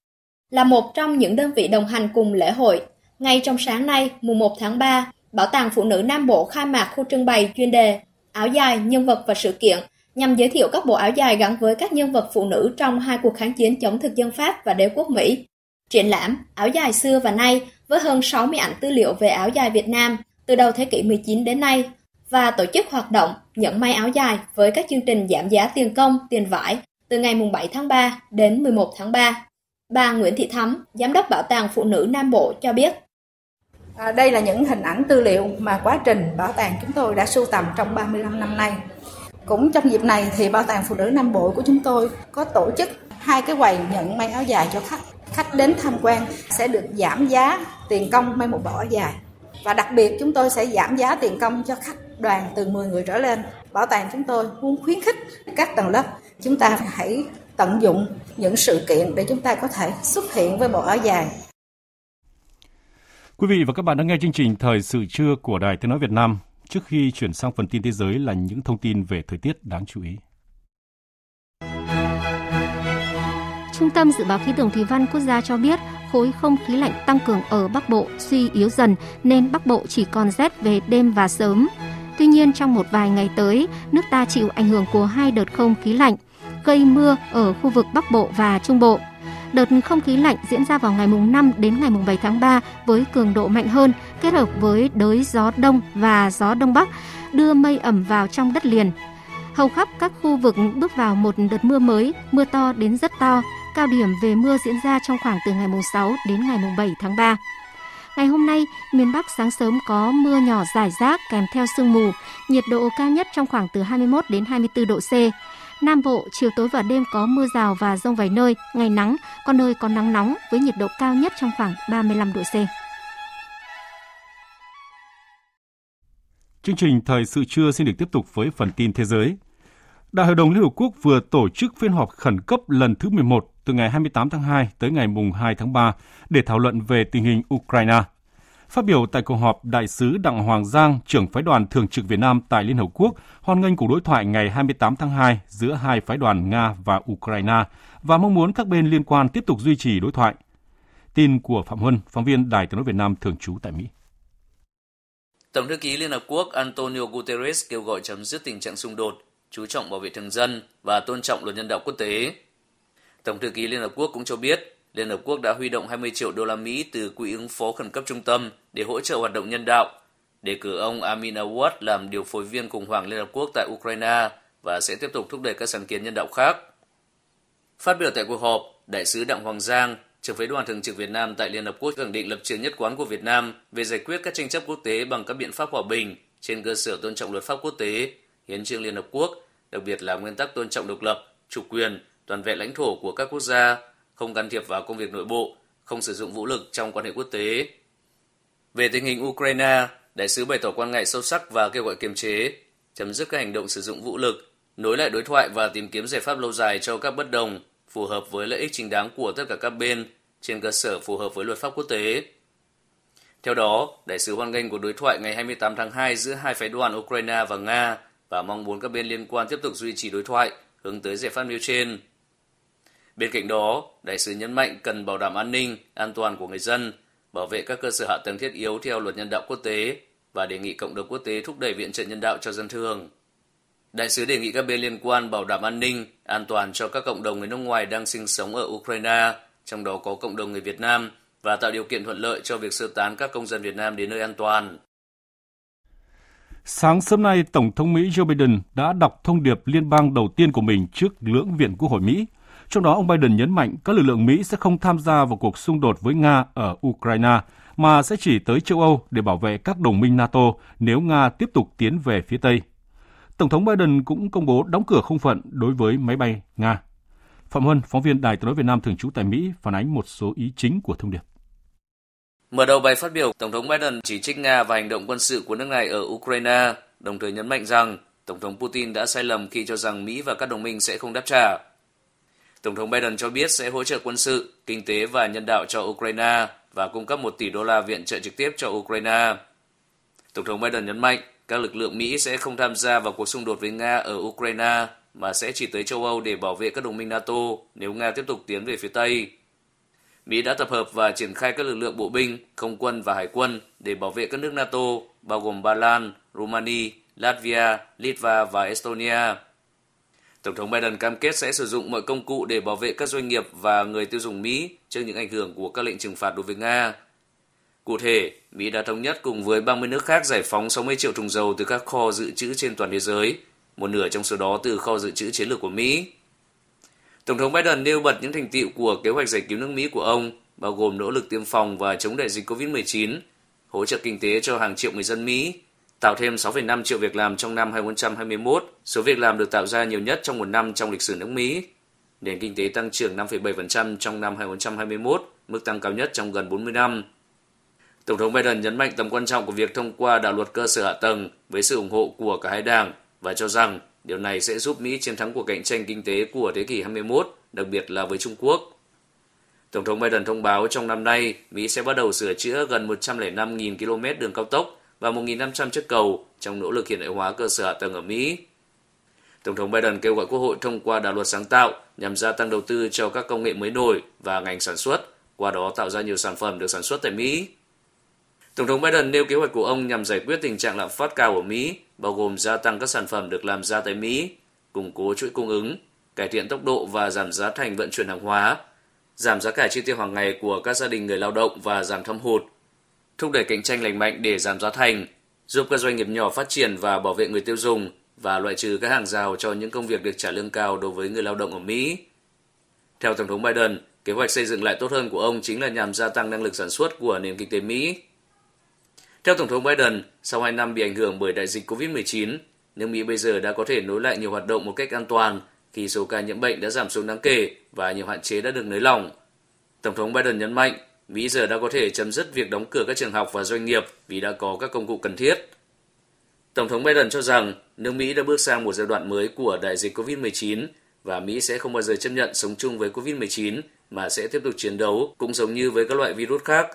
Là một trong những đơn vị đồng hành cùng lễ hội, ngay trong sáng nay, mùng 1 tháng 3, Bảo tàng Phụ nữ Nam Bộ khai mạc khu trưng bày chuyên đề áo dài, nhân vật và sự kiện nhằm giới thiệu các bộ áo dài gắn với các nhân vật phụ nữ trong hai cuộc kháng chiến chống thực dân Pháp và đế quốc Mỹ. Triển lãm áo dài xưa và nay với hơn 60 ảnh tư liệu về áo dài Việt Nam từ đầu thế kỷ 19 đến nay và tổ chức hoạt động nhận may áo dài với các chương trình giảm giá tiền công, tiền vải từ ngày 7 tháng 3 đến 11 tháng 3. Bà Nguyễn Thị Thắm, Giám đốc Bảo tàng Phụ nữ Nam Bộ cho biết. À, đây là những hình ảnh tư liệu mà quá trình bảo tàng chúng tôi đã sưu tầm trong 35 năm nay. Cũng trong dịp này thì Bảo tàng Phụ nữ Nam Bộ của chúng tôi có tổ chức hai cái quầy nhận may áo dài cho khách. Khách đến tham quan sẽ được giảm giá tiền công may một bộ áo dài. Và đặc biệt chúng tôi sẽ giảm giá tiền công cho khách đoàn từ 10 người trở lên. Bảo tàng chúng tôi muốn khuyến khích các tầng lớp chúng ta hãy tận dụng những sự kiện để chúng ta có thể xuất hiện với bộ áo dài. Quý vị và các bạn đang nghe chương trình Thời sự trưa của Đài Tiếng Nói Việt Nam. Trước khi chuyển sang phần tin thế giới là những thông tin về thời tiết đáng chú ý. Trung tâm Dự báo Khí tượng Thủy văn Quốc gia cho biết khối không khí lạnh tăng cường ở Bắc Bộ suy yếu dần nên Bắc Bộ chỉ còn rét về đêm và sớm. Tuy nhiên trong một vài ngày tới, nước ta chịu ảnh hưởng của hai đợt không khí lạnh gây mưa ở khu vực Bắc Bộ và Trung Bộ. Đợt không khí lạnh diễn ra vào ngày mùng 5 đến ngày mùng 7 tháng 3 với cường độ mạnh hơn, kết hợp với đới gió đông và gió đông bắc đưa mây ẩm vào trong đất liền. Hầu khắp các khu vực bước vào một đợt mưa mới, mưa to đến rất to. Cao điểm về mưa diễn ra trong khoảng từ ngày mùng 6 đến ngày mùng 7 tháng 3. Ngày hôm nay, miền Bắc sáng sớm có mưa nhỏ rải rác kèm theo sương mù, nhiệt độ cao nhất trong khoảng từ 21 đến 24 độ C. Nam Bộ, chiều tối và đêm có mưa rào và rông vài nơi, ngày nắng, có nơi có nắng nóng với nhiệt độ cao nhất trong khoảng 35 độ C. Chương trình Thời sự trưa xin được tiếp tục với phần tin thế giới. Đại hội đồng Liên Hợp Quốc vừa tổ chức phiên họp khẩn cấp lần thứ 11 từ ngày 28 tháng 2 tới ngày mùng 2 tháng 3 để thảo luận về tình hình Ukraine. Phát biểu tại cuộc họp, Đại sứ Đặng Hoàng Giang, trưởng phái đoàn thường trực Việt Nam tại Liên Hợp Quốc, hoan nghênh cuộc đối thoại ngày 28 tháng 2 giữa hai phái đoàn Nga và Ukraine và mong muốn các bên liên quan tiếp tục duy trì đối thoại. Tin của Phạm Huân, phóng viên Đài tiếng nói Việt Nam thường trú tại Mỹ. Tổng thư ký Liên Hợp Quốc Antonio Guterres kêu gọi chấm dứt tình trạng xung đột, chú trọng bảo vệ thường dân và tôn trọng luật nhân đạo quốc tế. Tổng thư ký Liên Hợp Quốc cũng cho biết Liên Hợp Quốc đã huy động 20 triệu đô la Mỹ từ quỹ ứng phó khẩn cấp trung tâm để hỗ trợ hoạt động nhân đạo, đề cử ông Amin Awad làm điều phối viên khủng hoảng Liên Hợp Quốc tại Ukraine và sẽ tiếp tục thúc đẩy các sáng kiến nhân đạo khác. Phát biểu tại cuộc họp, Đại sứ Đặng Hoàng Giang, trưởng phái đoàn thường trực Việt Nam tại Liên Hợp Quốc khẳng định lập trường nhất quán của Việt Nam về giải quyết các tranh chấp quốc tế bằng các biện pháp hòa bình trên cơ sở tôn trọng luật pháp quốc tế, hiến trương Liên Hợp Quốc, đặc biệt là nguyên tắc tôn trọng độc lập, chủ quyền, toàn vẹn lãnh thổ của các quốc gia, không can thiệp vào công việc nội bộ, không sử dụng vũ lực trong quan hệ quốc tế. Về tình hình Ukraine, đại sứ bày tỏ quan ngại sâu sắc và kêu gọi kiềm chế, chấm dứt các hành động sử dụng vũ lực, nối lại đối thoại và tìm kiếm giải pháp lâu dài cho các bất đồng phù hợp với lợi ích chính đáng của tất cả các bên trên cơ sở phù hợp với luật pháp quốc tế. Theo đó, đại sứ hoan nghênh cuộc đối thoại ngày 28 tháng 2 giữa hai phái đoàn Ukraine và Nga và mong muốn các bên liên quan tiếp tục duy trì đối thoại hướng tới giải pháp nêu trên. Bên cạnh đó, đại sứ nhấn mạnh cần bảo đảm an ninh, an toàn của người dân, bảo vệ các cơ sở hạ tầng thiết yếu theo luật nhân đạo quốc tế và đề nghị cộng đồng quốc tế thúc đẩy viện trợ nhân đạo cho dân thường. Đại sứ đề nghị các bên liên quan bảo đảm an ninh, an toàn cho các cộng đồng người nước ngoài đang sinh sống ở Ukraine, trong đó có cộng đồng người Việt Nam, và tạo điều kiện thuận lợi cho việc sơ tán các công dân Việt Nam đến nơi an toàn. Sáng sớm nay, Tổng thống Mỹ Joe Biden đã đọc thông điệp liên bang đầu tiên của mình trước lưỡng viện Quốc hội Mỹ. Trong đó, ông Biden nhấn mạnh các lực lượng Mỹ sẽ không tham gia vào cuộc xung đột với Nga ở Ukraine, mà sẽ chỉ tới châu Âu để bảo vệ các đồng minh NATO nếu Nga tiếp tục tiến về phía Tây. Tổng thống Biden cũng công bố đóng cửa không phận đối với máy bay Nga. Phạm Huân, phóng viên Đài tiếng nói Việt Nam thường trú tại Mỹ phản ánh một số ý chính của thông điệp. Mở đầu bài phát biểu, Tổng thống Biden chỉ trích Nga và hành động quân sự của nước này ở Ukraine, đồng thời nhấn mạnh rằng Tổng thống Putin đã sai lầm khi cho rằng Mỹ và các đồng minh sẽ không đáp trả. Tổng thống Biden cho biết sẽ hỗ trợ quân sự, kinh tế và nhân đạo cho Ukraine và cung cấp 1 tỷ đô la viện trợ trực tiếp cho Ukraine. Tổng thống Biden nhấn mạnh các lực lượng Mỹ sẽ không tham gia vào cuộc xung đột với Nga ở Ukraine mà sẽ chỉ tới châu Âu để bảo vệ các đồng minh NATO nếu Nga tiếp tục tiến về phía Tây. Mỹ đã tập hợp và triển khai các lực lượng bộ binh, không quân và hải quân để bảo vệ các nước NATO, bao gồm Ba Lan, Romania, Latvia, Litva và Estonia. Tổng thống Biden cam kết sẽ sử dụng mọi công cụ để bảo vệ các doanh nghiệp và người tiêu dùng Mỹ trước những ảnh hưởng của các lệnh trừng phạt đối với Nga. Cụ thể, Mỹ đã thống nhất cùng với 30 nước khác giải phóng 60 triệu thùng dầu từ các kho dự trữ trên toàn thế giới, một nửa trong số đó từ kho dự trữ chiến lược của Mỹ. Tổng thống Biden nêu bật những thành tựu của kế hoạch giải cứu nước Mỹ của ông, bao gồm nỗ lực tiêm phòng và chống đại dịch COVID-19, hỗ trợ kinh tế cho hàng triệu người dân Mỹ, tạo thêm 6,5 triệu việc làm trong năm 2021, số việc làm được tạo ra nhiều nhất trong một năm trong lịch sử nước Mỹ. Nền kinh tế tăng trưởng 5,7% trong năm 2021, mức tăng cao nhất trong gần 40 năm. Tổng thống Biden nhấn mạnh tầm quan trọng của việc thông qua đạo luật cơ sở hạ tầng với sự ủng hộ của cả hai đảng và cho rằng điều này sẽ giúp Mỹ chiến thắng cuộc cạnh tranh kinh tế của thế kỷ 21, đặc biệt là với Trung Quốc. Tổng thống Biden thông báo trong năm nay, Mỹ sẽ bắt đầu sửa chữa gần 105.000 km đường cao tốc và 1.500 chiếc cầu trong nỗ lực hiện đại hóa cơ sở hạ tầng ở Mỹ. Tổng thống Biden kêu gọi Quốc hội thông qua đạo luật sáng tạo nhằm gia tăng đầu tư cho các công nghệ mới nổi và ngành sản xuất, qua đó tạo ra nhiều sản phẩm được sản xuất tại Mỹ. Tổng thống Biden nêu kế hoạch của ông nhằm giải quyết tình trạng lạm phát cao ở Mỹ, bao gồm gia tăng các sản phẩm được làm ra tại Mỹ, củng cố chuỗi cung ứng, cải thiện tốc độ và giảm giá thành vận chuyển hàng hóa, giảm giá cả chi tiêu hàng ngày của các gia đình người lao động và giảm thâm hụt, thúc đẩy cạnh tranh lành mạnh để giảm giá thành, giúp các doanh nghiệp nhỏ phát triển và bảo vệ người tiêu dùng và loại trừ các hàng rào cho những công việc được trả lương cao đối với người lao động ở Mỹ. Theo Tổng thống Biden, kế hoạch xây dựng lại tốt hơn của ông chính là nhằm gia tăng năng lực sản xuất của nền kinh tế Mỹ. Theo Tổng thống Biden, sau 2 năm bị ảnh hưởng bởi đại dịch COVID-19, nước Mỹ bây giờ đã có thể nối lại nhiều hoạt động một cách an toàn khi số ca nhiễm bệnh đã giảm xuống đáng kể và nhiều hạn chế đã được nới lỏng. Tổng thống Biden nhấn mạnh Mỹ giờ đã có thể chấm dứt việc đóng cửa các trường học và doanh nghiệp vì đã có các công cụ cần thiết. Tổng thống Biden cho rằng nước Mỹ đã bước sang một giai đoạn mới của đại dịch COVID-19 và Mỹ sẽ không bao giờ chấp nhận sống chung với COVID-19 mà sẽ tiếp tục chiến đấu cũng giống như với các loại virus khác.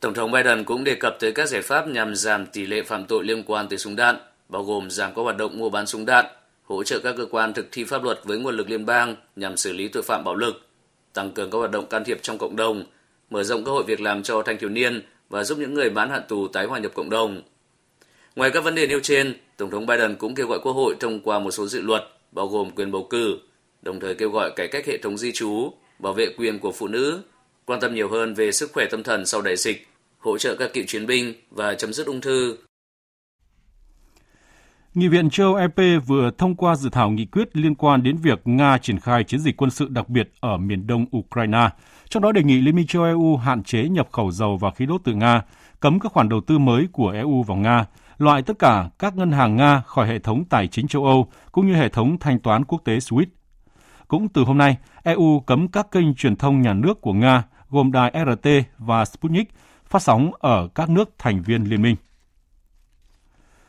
Tổng thống Biden cũng đề cập tới các giải pháp nhằm giảm tỷ lệ phạm tội liên quan tới súng đạn, bao gồm giảm các hoạt động mua bán súng đạn, hỗ trợ các cơ quan thực thi pháp luật với nguồn lực liên bang nhằm xử lý tội phạm bạo lực, tăng cường các hoạt động can thiệp trong cộng đồng, mở rộng cơ hội việc làm cho thanh thiếu niên và giúp những người bán hạn tù tái hòa nhập cộng đồng. Ngoài các vấn đề nêu trên, Tổng thống Biden cũng kêu gọi Quốc hội thông qua một số dự luật, bao gồm quyền bầu cử, đồng thời kêu gọi cải cách hệ thống di trú, bảo vệ quyền của phụ nữ, quan tâm nhiều hơn về sức khỏe tâm thần sau đại dịch, hỗ trợ các cựu chiến binh và chấm dứt ung thư. Nghị viện châu Âu EP vừa thông qua dự thảo nghị quyết liên quan đến việc Nga triển khai chiến dịch quân sự đặc biệt ở miền đông Ukraine, trong đó đề nghị Liên minh châu EU hạn chế nhập khẩu dầu và khí đốt từ Nga, cấm các khoản đầu tư mới của EU vào Nga, loại tất cả các ngân hàng Nga khỏi hệ thống tài chính châu Âu cũng như hệ thống thanh toán quốc tế SWIFT. Cũng từ hôm nay, EU cấm các kênh truyền thông nhà nước của Nga gồm đài RT và Sputnik phát sóng ở các nước thành viên liên minh.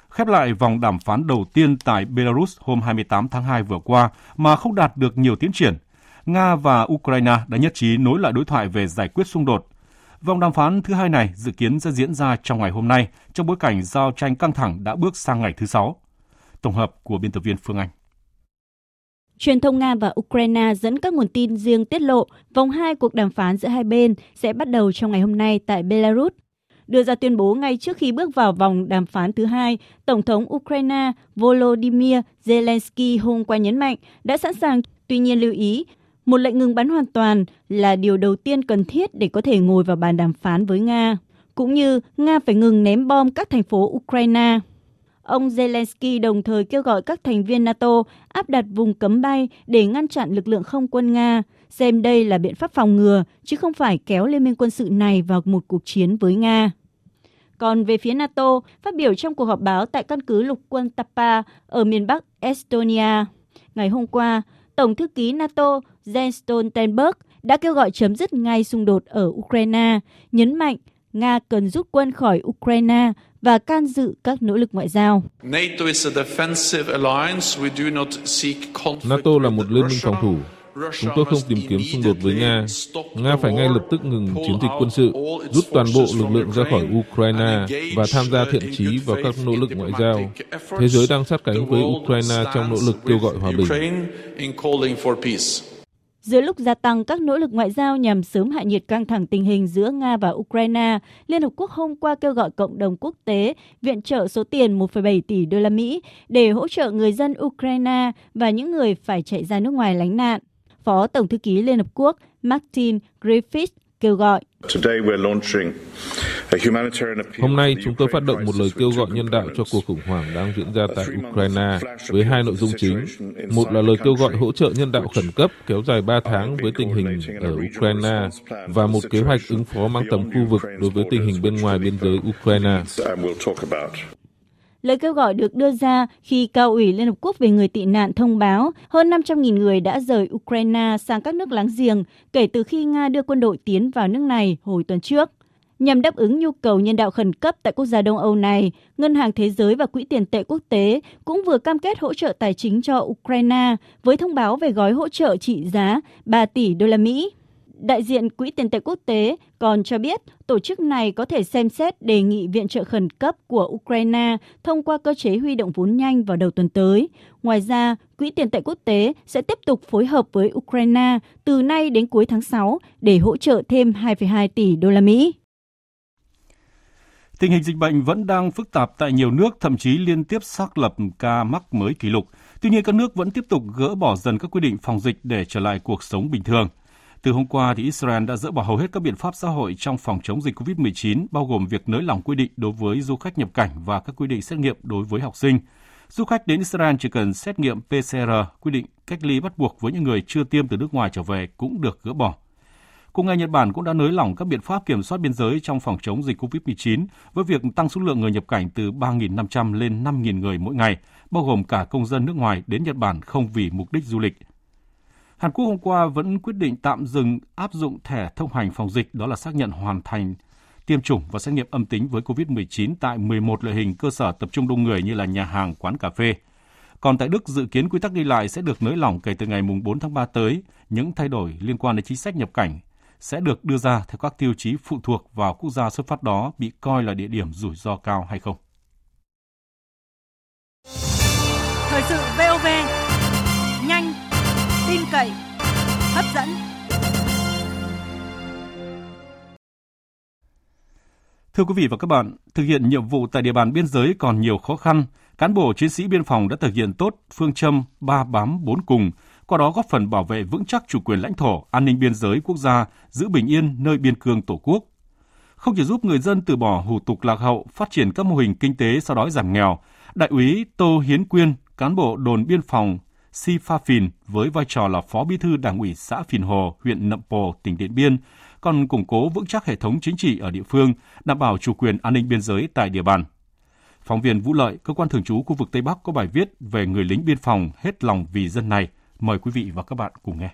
Khép lại vòng đàm phán đầu tiên tại Belarus hôm 28 tháng 2 vừa qua mà không đạt được nhiều tiến triển, Nga và Ukraine đã nhất trí nối lại đối thoại về giải quyết xung đột. Vòng đàm phán thứ hai này dự kiến sẽ diễn ra trong ngày hôm nay trong bối cảnh giao tranh căng thẳng đã bước sang ngày thứ sáu. Tổng hợp của biên tập viên Phương Anh. Truyền thông Nga và Ukraine dẫn các nguồn tin riêng tiết lộ vòng 2 cuộc đàm phán giữa hai bên sẽ bắt đầu trong ngày hôm nay tại Belarus. Đưa ra tuyên bố ngay trước khi bước vào vòng đàm phán thứ hai, Tổng thống Ukraine Volodymyr Zelensky hôm qua nhấn mạnh đã sẵn sàng, tuy nhiên lưu ý một lệnh ngừng bắn hoàn toàn là điều đầu tiên cần thiết để có thể ngồi vào bàn đàm phán với Nga, cũng như Nga phải ngừng ném bom các thành phố Ukraine. Ông Zelensky đồng thời kêu gọi các thành viên NATO áp đặt vùng cấm bay để ngăn chặn lực lượng không quân Nga, xem đây là biện pháp phòng ngừa, chứ không phải kéo liên minh quân sự này vào một cuộc chiến với Nga. Còn về phía NATO, phát biểu trong cuộc họp báo tại căn cứ lục quân Tapa ở miền Bắc Estonia, ngày hôm qua, Tổng thư ký NATO Jens Stoltenberg đã kêu gọi chấm dứt ngay xung đột ở Ukraine, nhấn mạnh Nga cần rút quân khỏi Ukraine và can dự các nỗ lực ngoại giao. NATO là một liên minh phòng thủ. Chúng tôi không tìm kiếm xung đột với Nga. Nga phải ngay lập tức ngừng chiến dịch quân sự, rút toàn bộ lực lượng ra khỏi Ukraine và tham gia thiện chí vào các nỗ lực ngoại giao. Thế giới đang sát cánh với Ukraine trong nỗ lực kêu gọi hòa bình. Giữa lúc gia tăng các nỗ lực ngoại giao nhằm sớm hạ nhiệt căng thẳng tình hình giữa Nga và Ukraine, Liên Hợp Quốc hôm qua kêu gọi cộng đồng quốc tế viện trợ số tiền 1,7 tỷ đô la Mỹ để hỗ trợ người dân Ukraine và những người phải chạy ra nước ngoài lánh nạn. Phó Tổng thư ký Liên Hợp Quốc Martin Griffiths kêu gọi. Hôm nay, chúng tôi phát động một lời kêu gọi nhân đạo cho cuộc khủng hoảng đang diễn ra tại Ukraine với hai nội dung chính. Một là lời kêu gọi hỗ trợ nhân đạo khẩn cấp kéo dài 3 tháng với tình hình ở Ukraine và một kế hoạch ứng phó mang tầm khu vực đối với tình hình bên ngoài biên giới Ukraine. Lời kêu gọi được đưa ra khi Cao ủy Liên Hợp Quốc về người tị nạn thông báo hơn 500.000 người đã rời Ukraine sang các nước láng giềng kể từ khi Nga đưa quân đội tiến vào nước này hồi tuần trước. Nhằm đáp ứng nhu cầu nhân đạo khẩn cấp tại quốc gia Đông Âu này, Ngân hàng Thế giới và Quỹ tiền tệ quốc tế cũng vừa cam kết hỗ trợ tài chính cho Ukraine với thông báo về gói hỗ trợ trị giá 3 tỷ đô la Mỹ. Đại diện Quỹ tiền tệ quốc tế còn cho biết tổ chức này có thể xem xét đề nghị viện trợ khẩn cấp của Ukraine thông qua cơ chế huy động vốn nhanh vào đầu tuần tới. Ngoài ra, Quỹ tiền tệ quốc tế sẽ tiếp tục phối hợp với Ukraine từ nay đến cuối tháng 6 để hỗ trợ thêm 2,2 tỷ đô la Mỹ. Tình hình dịch bệnh vẫn đang phức tạp tại nhiều nước, thậm chí liên tiếp xác lập ca mắc mới kỷ lục. Tuy nhiên, các nước vẫn tiếp tục gỡ bỏ dần các quy định phòng dịch để trở lại cuộc sống bình thường. Từ hôm qua, thì Israel đã dỡ bỏ hầu hết các biện pháp xã hội trong phòng chống dịch COVID-19, bao gồm việc nới lỏng quy định đối với du khách nhập cảnh và các quy định xét nghiệm đối với học sinh. Du khách đến Israel chỉ cần xét nghiệm PCR, quy định cách ly bắt buộc với những người chưa tiêm từ nước ngoài trở về cũng được gỡ bỏ. Cùng ngày, Nhật Bản cũng đã nới lỏng các biện pháp kiểm soát biên giới trong phòng chống dịch COVID-19 với việc tăng số lượng người nhập cảnh từ 3.500 lên 5.000 người mỗi ngày, bao gồm cả công dân nước ngoài đến Nhật Bản không vì mục đích du lịch. Hàn Quốc hôm qua vẫn quyết định tạm dừng áp dụng thẻ thông hành phòng dịch, đó là xác nhận hoàn thành tiêm chủng và xét nghiệm âm tính với COVID-19 tại 11 loại hình cơ sở tập trung đông người như là nhà hàng, quán cà phê. Còn tại Đức, dự kiến quy tắc đi lại sẽ được nới lỏng kể từ ngày 4 tháng 3 tới. Những thay đổi liên quan đến chính sách nhập cảnh sẽ được đưa ra theo các tiêu chí phụ thuộc vào quốc gia xuất phát đó bị coi là địa điểm rủi ro cao hay không. Thời sự VOV, cậy, hấp dẫn. Thưa quý vị và các bạn, thực hiện nhiệm vụ tại địa bàn biên giới còn nhiều khó khăn. Cán bộ chiến sĩ biên phòng đã thực hiện tốt phương châm ba bám bốn cùng, qua đó góp phần bảo vệ vững chắc chủ quyền lãnh thổ, an ninh biên giới quốc gia, giữ bình yên nơi biên cương Tổ quốc. Không chỉ giúp người dân từ bỏ hủ tục lạc hậu, phát triển các mô hình kinh tế sau đói giảm nghèo, Đại úy Tô Hiến Quyên, cán bộ đồn biên phòng Si Pha Phìn với vai trò là Phó Bí thư Đảng ủy xã Phìn Hồ, huyện Nậm Pồ, tỉnh Điện Biên, còn củng cố vững chắc hệ thống chính trị ở địa phương, đảm bảo chủ quyền an ninh biên giới tại địa bàn. Phóng viên Vũ Lợi, cơ quan thường trú khu vực Tây Bắc có bài viết về người lính biên phòng hết lòng vì dân này. Mời quý vị và các bạn cùng nghe.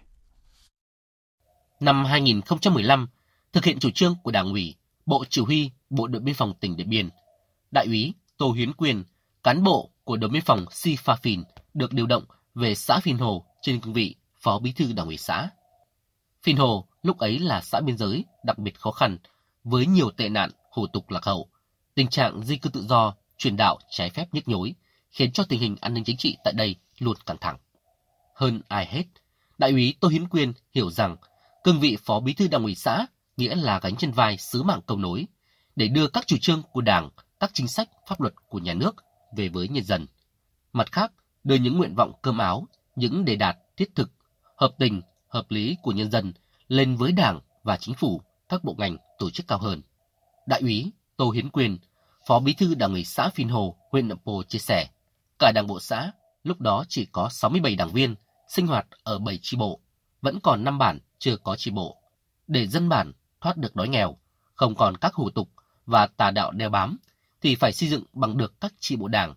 Năm 2015, thực hiện chủ trương của Đảng ủy, Bộ Chỉ huy Bộ đội Biên phòng tỉnh Điện Biên, Đại úy Tô Hiến Quyền, cán bộ của đồn biên phòng Si Pha Phìn được điều động về xã Phìn Hồ trên cương vị Phó Bí thư Đảng ủy xã. Phìn Hồ lúc ấy là xã biên giới đặc biệt khó khăn với nhiều tệ nạn hủ tục lạc hậu, tình trạng di cư tự do, truyền đạo trái phép nhức nhối khiến cho tình hình an ninh chính trị tại đây luôn căng thẳng. Hơn ai hết, đại úy Tô Hiến Quyên hiểu rằng cương vị phó bí thư đảng ủy xã nghĩa là gánh trên vai sứ mạng cầu nối để đưa các chủ trương của Đảng, các chính sách pháp luật của nhà nước về với nhân dân. Mặt khác, đưa những nguyện vọng cơm áo, những đề đạt thiết thực, hợp tình, hợp lý của nhân dân lên với Đảng và chính phủ, các bộ ngành, tổ chức cao hơn. Đại úy Tô Hiến Quyền, Phó Bí thư Đảng ủy xã Phìn Hồ, huyện Nậm Pồ chia sẻ, cả đảng bộ xã lúc đó chỉ có 67 đảng viên sinh hoạt ở 7 chi bộ, vẫn còn 5 bản chưa có chi bộ. Để dân bản thoát được đói nghèo, không còn các hủ tục và tà đạo đeo bám, thì phải xây dựng bằng được các chi bộ đảng,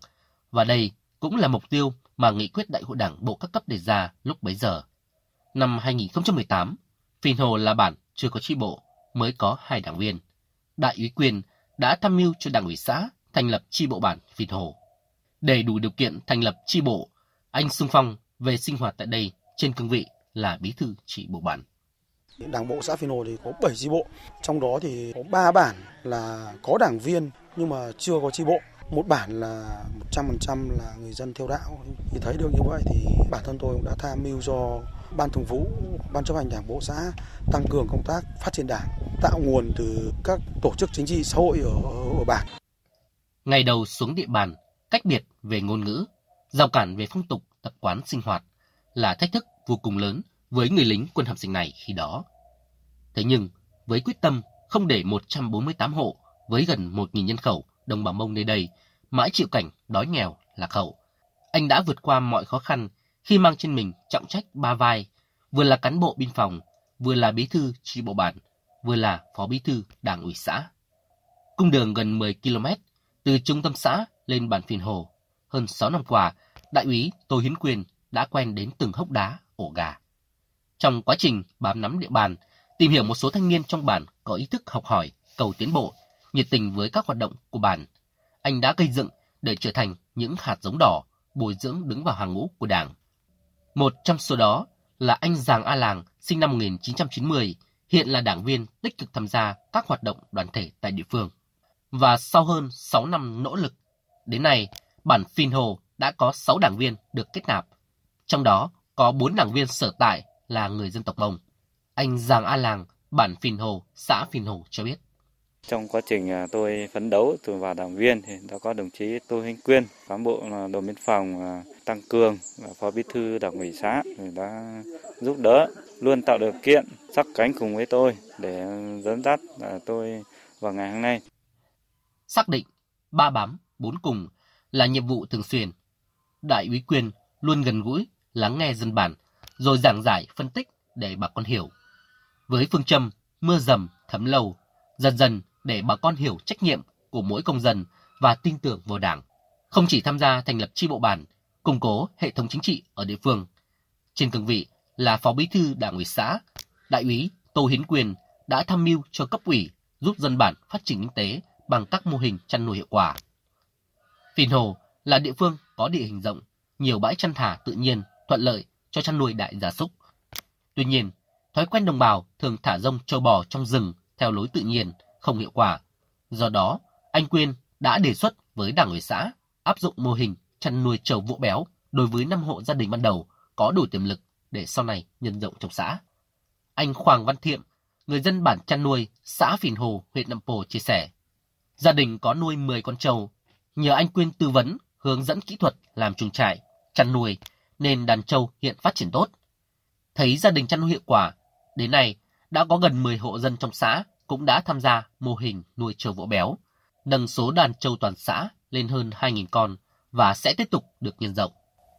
và đây cũng là mục tiêu mà nghị quyết đại hội đảng bộ các cấp đề ra lúc bấy giờ. Năm 2018, Phìn Hồ là bản chưa có chi bộ, mới có hai đảng viên. Đại úy Quyền đã tham mưu cho đảng ủy xã thành lập chi bộ bản Phìn Hồ. Để đủ điều kiện thành lập chi bộ, anh xung phong về sinh hoạt tại đây trên cương vị là bí thư chi bộ bản. Đảng bộ xã Phìn Hồ thì có 7 chi bộ, trong đó thì có 3 bản là có đảng viên nhưng mà chưa có chi bộ. Một bản là 100% là người dân theo đạo. Thì thấy được như vậy thì bản thân tôi cũng đã tham mưu cho ban thường vụ, ban chấp hành đảng bộ xã tăng cường công tác phát triển đảng, tạo nguồn từ các tổ chức chính trị xã hội ở, ở bản. Ngày đầu xuống địa bàn, cách biệt về ngôn ngữ, rào cản về phong tục, tập quán sinh hoạt là thách thức vô cùng lớn với người lính quân hàm sinh này khi đó. Thế nhưng, với quyết tâm không để 148 hộ với gần 1.000 nhân khẩu đồng bào Mông nơi đây mãi chịu cảnh đói nghèo, lạc hậu, anh đã vượt qua mọi khó khăn khi mang trên mình trọng trách ba vai, vừa là cán bộ biên phòng, vừa là bí thư tri bộ bản, vừa là phó bí thư đảng ủy xã. Cung đường gần 10 km từ trung tâm xã lên bản phiền Hồ. Hơn 6 năm qua, đại úy Tô Hiến Quyền đã quen đến từng hốc đá, ổ gà. Trong quá trình bám nắm địa bàn, tìm hiểu một số thanh niên trong bản có ý thức học hỏi, cầu tiến bộ, nhiệt tình với các hoạt động của bản, anh đã gây dựng để trở thành những hạt giống đỏ, bồi dưỡng đứng vào hàng ngũ của Đảng. Một trong số đó là anh Giàng A Làng, sinh năm 1990, hiện là đảng viên tích cực tham gia các hoạt động đoàn thể tại địa phương. Và sau hơn 6 năm nỗ lực, đến nay, bản Phìn Hồ đã có 6 đảng viên được kết nạp. Trong đó có 4 đảng viên sở tại là người dân tộc Mông. Anh Giàng A Làng, bản Phìn Hồ, xã Phìn Hồ cho biết. Trong quá trình à, tôi phấn đấu từ vào đảng viên thì đã có đồng chí Tô Hinh Quyên, cán bộ à, đồn biên phòng à, tăng cường và phó bí thư đảng ủy xã đã giúp đỡ, luôn tạo điều kiện sắc cánh cùng với tôi để dẫn dắt tôi vào ngày hôm nay. Xác định ba bám, bốn cùng là nhiệm vụ thường xuyên. Đại úy Quyên luôn gần gũi, lắng nghe dân bản, rồi giảng giải, phân tích để bà con hiểu. Với phương châm mưa dầm thấm lâu, dần dần để bà con hiểu trách nhiệm của mỗi công dân và tin tưởng vào Đảng. Không chỉ tham gia thành lập chi bộ bản, củng cố hệ thống chính trị ở địa phương. Trên cương vị là Phó Bí thư Đảng ủy xã, Đại úy Tô Hiến Quyền đã tham mưu cho cấp ủy giúp dân bản phát triển kinh tế bằng các mô hình chăn nuôi hiệu quả. Phìn Hồ là địa phương có địa hình rộng, nhiều bãi chăn thả tự nhiên, thuận lợi cho chăn nuôi đại gia súc. Tuy nhiên, thói quen đồng bào thường thả rông châu bò trong rừng theo lối tự nhiên không hiệu quả. Do đó, anh Quyên đã đề xuất với đảng ủy xã áp dụng mô hình chăn nuôi trâu vỗ béo đối với năm hộ gia đình ban đầu có đủ tiềm lực để sau này nhân rộng trong xã. Anh Hoàng Văn Thiệm, người dân bản chăn nuôi xã Phìn Hồ, huyện Nậm Pồ chia sẻ. Gia đình có nuôi 10 con trâu, nhờ anh Quyên tư vấn, hướng dẫn kỹ thuật làm chuồng trại, chăn nuôi nên đàn trâu hiện phát triển tốt. Thấy gia đình chăn nuôi hiệu quả, đến nay đã có gần 10 hộ dân trong xã cũng đã tham gia mô hình nuôi trâu vỗ béo, nâng số đàn trâu toàn xã lên hơn 2.000 con và sẽ tiếp tục được nhân rộng.